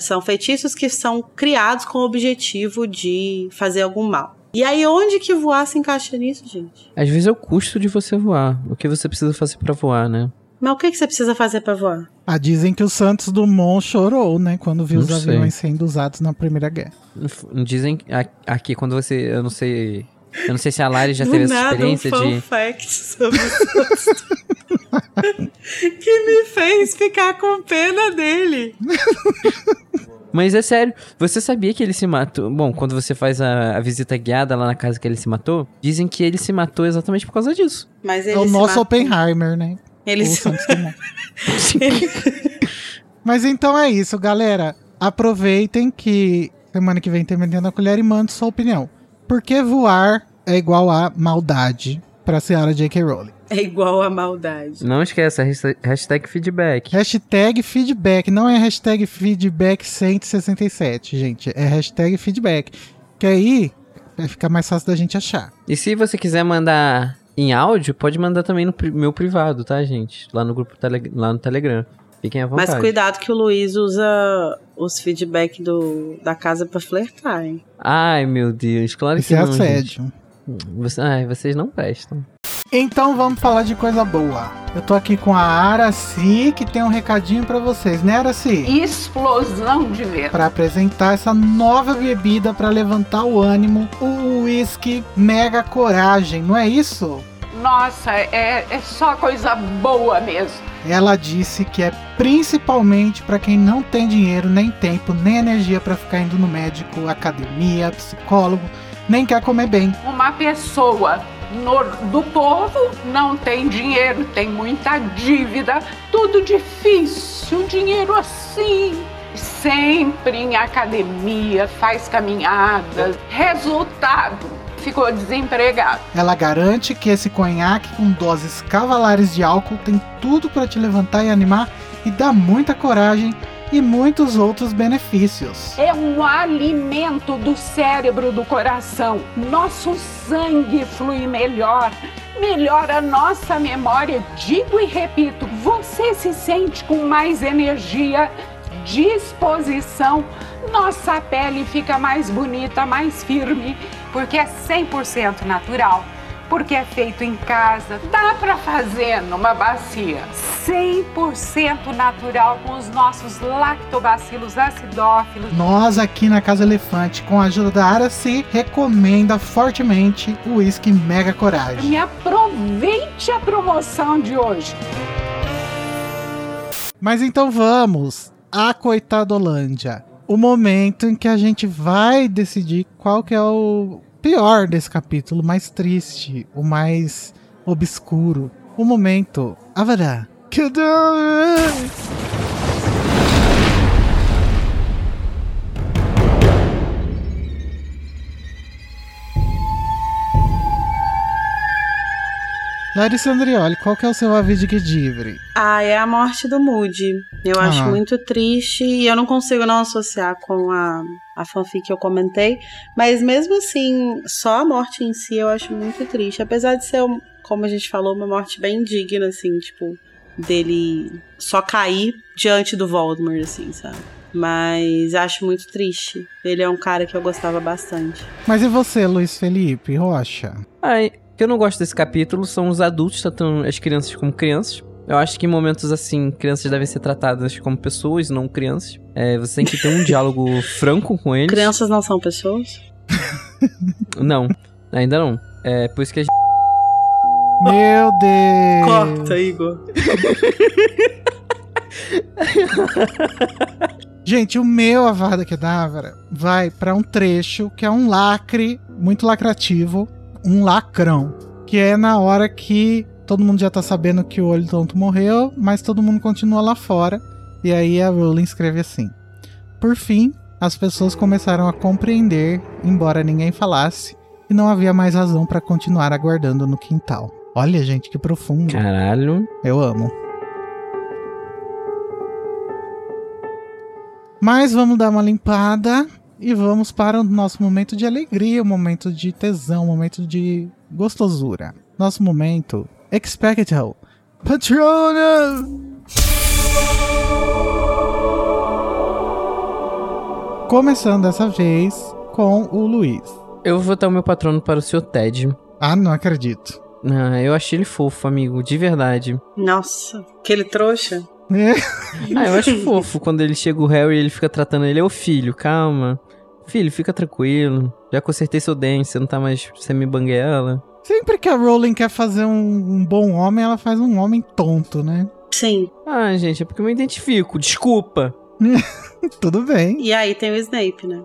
são feitiços que são criados com o objetivo de fazer algum mal. E aí onde que voar se encaixa nisso, gente? Às vezes é o custo de você voar. O que você precisa fazer pra voar, né? Mas o que que você precisa fazer pra voar? Ah, dizem que o Santos Dumont chorou, né? Quando viu Não os sei. aviões sendo usados na Primeira Guerra. Dizem aqui quando você. Eu não sei. Eu não sei se a Lari já Do teve essa experiência um fun de. fact sobre que me fez ficar com pena dele. Mas é sério, você sabia que ele se matou? Bom, quando você faz a, a visita guiada lá na casa que ele se matou, dizem que ele se matou exatamente por causa disso. Mas ele É o se nosso matou. Oppenheimer, né? Ele o se... Dumont. Mas então é isso, galera. Aproveitem que semana que vem tem Vendendo a Colher e mande sua opinião. Por que voar é igual a maldade pra senhora J.K. Rowling? É igual a maldade. Não esqueça, hashtag- hashtag feedback. Hashtag feedback, não é hashtag feedback 167, gente. É hashtag feedback. Que aí vai ficar mais fácil da gente achar. E se você quiser mandar em áudio, pode mandar também no meu privado, tá, gente? Lá no grupo tele, lá no Telegram. Fiquem à vontade. Mas cuidado que o Luiz usa os feedback do, da casa pra flertar, hein? Ai, meu Deus, claro Isso que é não, gente. assédio. Você- ai, vocês não prestam. Então vamos falar de coisa boa. Eu tô aqui com a Araci, que tem um recadinho pra vocês, né, Araci? Explosão de medo. Para apresentar essa nova bebida pra levantar o ânimo, o whisky Mega Coragem, não é isso? Nossa, é, é só coisa boa mesmo. Ela disse que é principalmente pra quem não tem dinheiro, nem tempo, nem energia pra ficar indo no médico, academia, psicólogo, nem quer comer bem. Uma pessoa no- do povo não tem dinheiro, tem muita dívida, tudo difícil, dinheiro assim. Sempre em academia, faz caminhadas. Resultado, ficou desempregado. Ela garante que esse conhaque com doses cavalares de álcool tem tudo pra te levantar e animar e dá muita coragem e muitos outros benefícios. É um alimento do cérebro, do coração. Nosso sangue flui melhor, melhora a nossa memória. Digo e repito, você se sente com mais energia, disposição. Nossa pele fica mais bonita, mais firme, porque é 100% natural. Porque é feito em casa, dá para fazer numa bacia 100% natural com os nossos lactobacilos acidófilos. Nós aqui na Casa Elefante, com a ajuda da Araci, recomenda fortemente o whisky Mega Coragem. Me aproveite a promoção de hoje. Mas então vamos à Coitadolândia. O momento em que a gente vai decidir qual que é o pior desse capítulo, o mais triste, o mais obscuro. O momento. Avada. Kedavra! Larissa Andrioli, qual que é o seu aviso de Kedivre? Ah, é a morte do Moody. Eu acho Ah. muito triste e eu não consigo não associar com a, a fanfic que eu comentei. Mas mesmo assim, só a morte em si eu acho muito triste. Apesar de ser, como a gente falou, uma morte bem digna, assim, tipo, dele só cair diante do Voldemort, assim, sabe? Mas acho muito triste. Ele é um cara que eu gostava bastante. Mas e você, Luiz Felipe Rocha? Ai, que eu não gosto desse capítulo são os adultos tratando as crianças como crianças. Eu acho que em momentos assim, crianças devem ser tratadas como pessoas, não crianças. É, você tem que ter um diálogo franco com eles. Crianças não são pessoas? Não, ainda não. É por isso que a gente. Meu Deus! Corta, Igor. Gente, o meu Avada Kedavra vai pra um trecho que é um lacre muito lacrativo, um lacrão, que é na hora que todo mundo já tá sabendo que o olho tonto morreu, mas todo mundo continua lá fora. E aí a Rowling escreve assim: Por fim, as pessoas começaram a compreender, embora ninguém falasse, e não havia mais razão pra continuar aguardando no quintal. Olha, gente, que profundo. Caralho. Eu amo. Mas vamos dar uma limpada e vamos para o nosso momento de alegria, o momento de tesão, o momento de gostosura. Nosso momento Expecto Patrona! Começando dessa vez com o Luiz. Eu vou botar o meu patrono para o seu Ted. Ah, não acredito. Ah, eu achei ele fofo, amigo, de verdade. Nossa, aquele trouxa. Ah, eu acho fofo quando ele chega o Harry e ele fica tratando ele. Ô filho, calma. Filho, fica tranquilo. Já consertei seu dente, você não tá mais semi-banguela. Sempre que a Rowling quer fazer um, um bom homem, ela faz um homem tonto, né? Sim. Ah, gente, é porque eu me identifico. Desculpa. Tudo bem. E aí tem o Snape, né?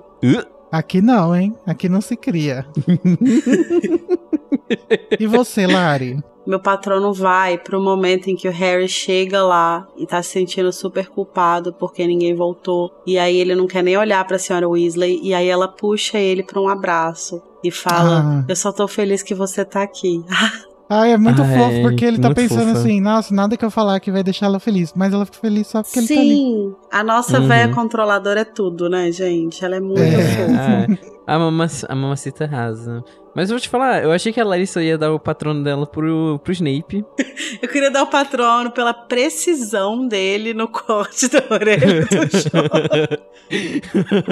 Aqui não, hein? Aqui não se cria. e você, Lari? Meu patrono vai pro momento em que o Harry chega lá e tá se sentindo super culpado porque ninguém voltou. E aí ele não quer nem olhar pra senhora Weasley. E aí ela puxa ele pra um abraço e fala: Ah. Eu só tô feliz que você tá aqui. Ai, é muito Ai, fofo, porque ele tá pensando fofa. assim, nossa, nada que eu falar que vai deixar ela feliz. Mas ela fica feliz só porque ele tá ali. Sim, a nossa Uhum. véia controladora é tudo, né, gente? Ela é muito É. fofa. A, mama, a mamacita rasa. Mas eu vou te falar, eu achei que a Larissa ia dar o patrono dela pro, pro Snape. Eu queria dar o patrono pela precisão dele no corte da orelha do.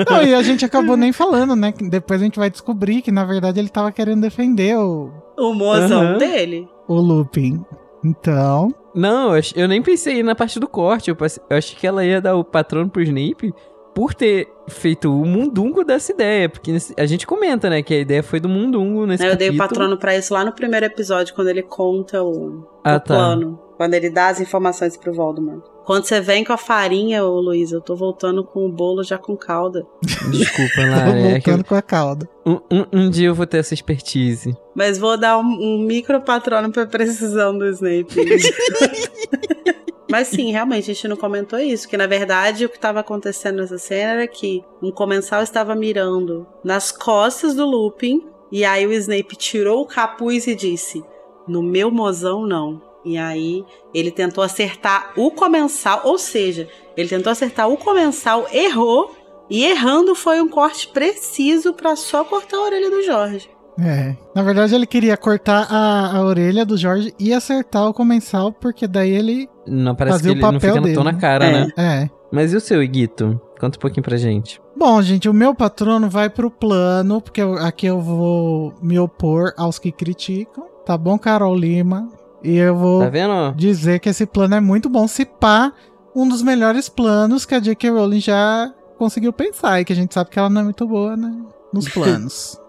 Não, e a gente acabou nem falando, né? que Depois a gente vai descobrir que, na verdade, ele tava querendo defender o, O mozão Aham. dele. o Lupin. Então, Não, eu, nem pensei na parte do corte. Eu, passe- eu achei que ela ia dar o patrono pro Snape por ter feito o mundungo dessa ideia. Porque a gente comenta, né, que a ideia foi do mundungo nesse Eu dei o patrono pra isso lá no primeiro episódio, quando ele conta o, Ah, o tá. plano. Quando ele dá as informações pro Voldemort. Quando você vem com a farinha, ô Luiz, eu tô voltando com o bolo já com calda. Desculpa, tô Lara. É que eu- voltando com a cauda. um, um- um dia eu vou ter essa expertise. Mas vou dar um, um micro patrono pra precisão do Snape. Mas sim, realmente, a gente não comentou isso. Que na verdade o que estava acontecendo nessa cena era que um comensal estava mirando nas costas do Lupin. E aí o Snape tirou o capuz e disse: No meu mozão, não. E aí ele tentou acertar o comensal, ou seja, ele tentou acertar o comensal, errou. E errando foi um corte preciso pra só cortar a orelha do Jorge. É. Na verdade, ele queria cortar a, a orelha do Jorge e acertar o comensal, porque daí ele. Não parece Fazer que o ele não papel fica tão na cara, É. né? É. Mas e o seu, Iguito? Conta um pouquinho pra gente. Bom, gente, o meu patrono vai pro plano, porque eu- aqui eu vou me opor aos que criticam. Tá bom, Carol Lima? E eu vou Tá vendo? dizer que esse plano é muito bom. Se pá, um dos melhores planos que a J.K. Rowling já conseguiu pensar. E que a gente sabe que ela não é muito boa, né? Nos planos.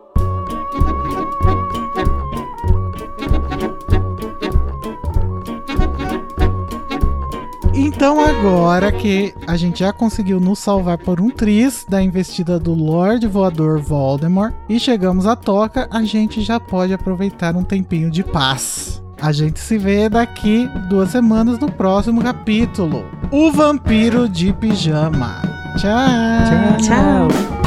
Então agora que a gente já conseguiu nos salvar por um tris da investida do Lord Voador Voldemort e chegamos à toca, a gente já pode aproveitar um tempinho de paz. A gente se vê daqui duas semanas no próximo capítulo. O Vampiro de Pijama. Tchau. Tchau.